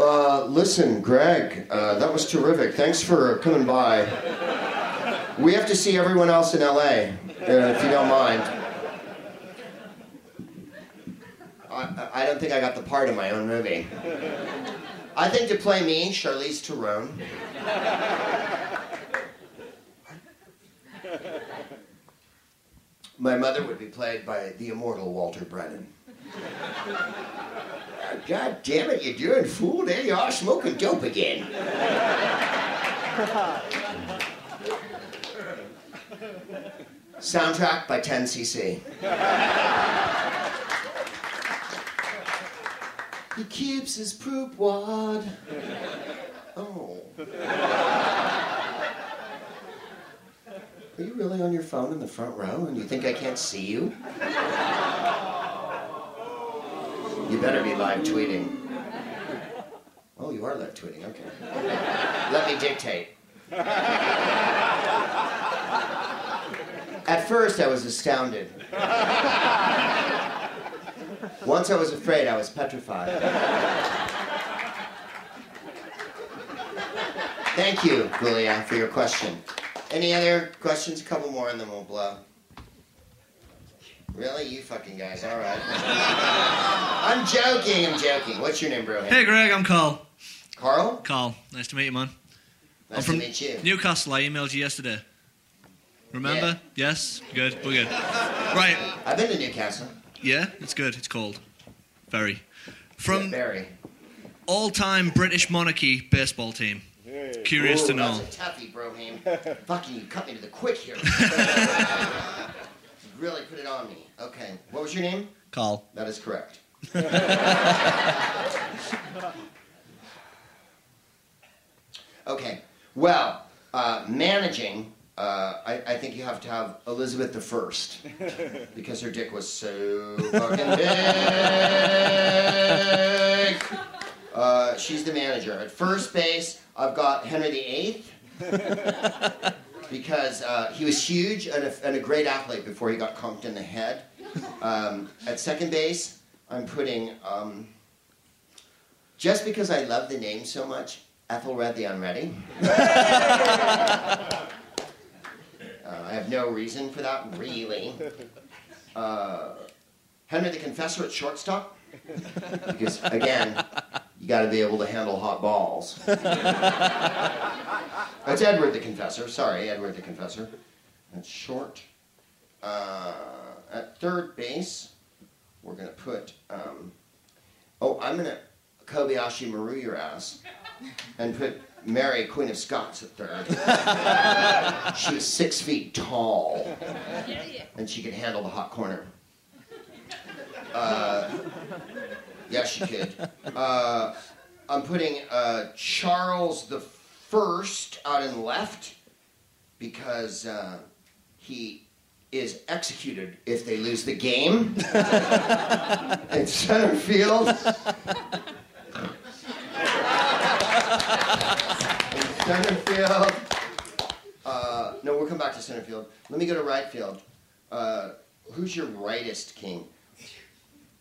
Uh, listen, Greg, uh, that was terrific. Thanks for coming by. We have to see everyone else in LA, uh, if you don't mind. I, I- don't think I got the part in my own movie. I think to play me, Charlize Theron. My mother would be played by the immortal Walter Brennan. God damn it, you're doing fool? There you are smoking dope again. Soundtrack by 10cc. he keeps his poop wad. Oh. Are you really on your phone in the front row and you think I can't see you? You better be live tweeting. Oh, you are live tweeting, okay. Let me dictate. At first, I was astounded. Once I was afraid, I was petrified. Thank you, Julia, for your question. Any other questions? A couple more and then we'll blow. Really? You fucking guys, alright. I'm joking, I'm joking. What's your name, bro? Hey, Greg, I'm Carl. Carl? Carl, nice to meet you, man. Nice I'm from to meet you. Newcastle. I emailed you yesterday. Remember? Yes? Good. We're good. Right. I've been to Newcastle. Yeah, it's good. It's cold. Very. Yeah, From Barry. all-time British monarchy baseball team. Curious to Ooh, know. That's a toughie, Broham. Fucking, you cut me to the quick here. really put it on me. Okay. What was your name? Carl. That is correct. okay. Well, uh, managing, uh, I, I think you have to have Elizabeth the First because her dick was so fucking big. Uh, she's the manager. At first base, I've got Henry VIII because uh, he was huge and a, and a great athlete before he got conked in the head. Um, at second base, I'm putting, um, just because I love the name so much, Ethelred the Unready. uh, I have no reason for that, really. Uh, Henry the Confessor at shortstop, because again, you got to be able to handle hot balls. That's Edward the Confessor. Sorry, Edward the Confessor. That's short. Uh, at third base, we're gonna put. Um, oh, I'm gonna Kobayashi Maru your ass, and put Mary Queen of Scots at third. she was six feet tall, and she could handle the hot corner. Uh, yeah, she could. Uh, I'm putting uh, Charles the First out in left because uh, he is executed if they lose the game. in center field. Center field. Uh, no, we'll come back to center field. Let me go to right field. Uh, who's your rightest king?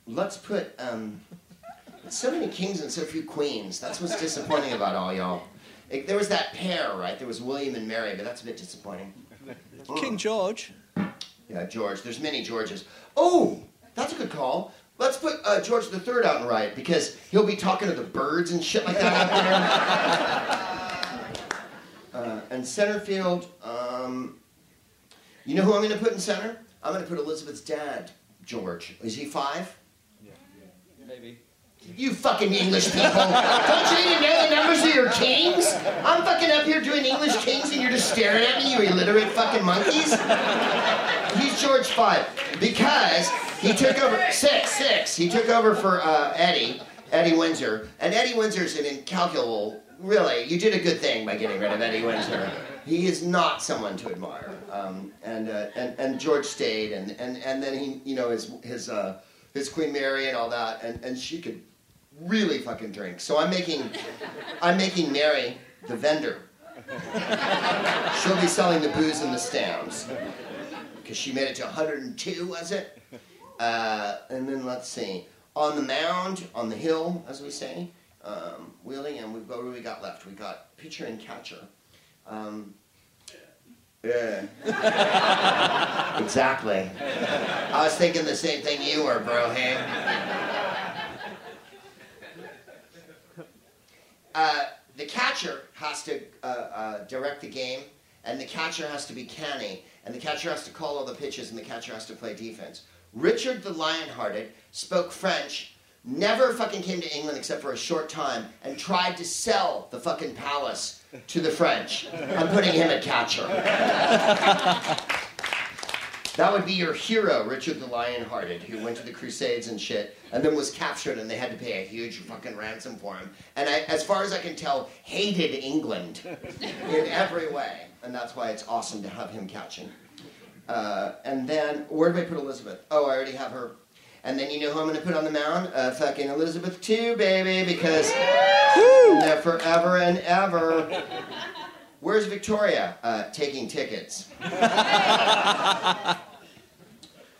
Let's put um, so many kings and so few queens. That's what's disappointing about all y'all. It- there was that pair, right? There was William and Mary, but that's a bit disappointing. King George. Yeah, George. There's many Georges. Oh, that's a good call. Let's put uh, George the Third out in right because he'll be talking to the birds and shit like that out there. and center field. Um, you know who I'm going to put in center? I'm going to put Elizabeth's dad, George. Is he five? Yeah, Maybe. You fucking English people. Don't you even know the numbers of your kings? I'm fucking up here doing English kings and you're just staring at me, you illiterate fucking monkeys. he's George five because he took over six six. He took over for uh, Eddie Eddie Windsor, and Eddie Windsor's an incalculable. Really, you did a good thing by getting rid of Eddie Windsor. He is not someone to admire. Um, and, uh, and and George stayed, and, and, and then he you know his his uh, his Queen Mary and all that, and, and she could really fucking drink. So I'm making I'm making Mary the vendor. She'll be selling the booze in the stands because she made it to 102, was it? Uh, and then let's see, on the mound, on the hill, as we say, um, wheeling, and we've got what we got left? We got pitcher and catcher. Um, yeah. exactly. I was thinking the same thing you were, bro. Hey. Uh, the catcher has to uh, uh, direct the game, and the catcher has to be canny, and the catcher has to call all the pitches, and the catcher has to play defense. Richard the Lionhearted spoke French, never fucking came to England except for a short time, and tried to sell the fucking palace to the French. I'm putting him at catcher. That would be your hero, Richard the Lionhearted, who went to the Crusades and shit, and then was captured, and they had to pay a huge fucking ransom for him. And I, as far as I can tell, hated England in every way, and that's why it's awesome to have him catching. Uh, and then, where did I put Elizabeth? Oh, I already have her. And then you know who I'm going to put on the mound? Uh, fucking Elizabeth II, baby, because they're forever and ever. Where's Victoria? Uh, taking tickets.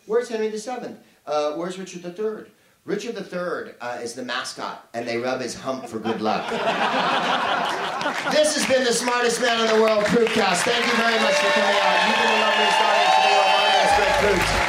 Where's Henry VII? Uh, where's Richard III? Richard III uh, is the mascot, and they rub his hump for good luck. this has been the smartest man in the world, Proopcast. Thank you very much for coming out. You've been the loveliest audience in the world. My name is Greg Proops.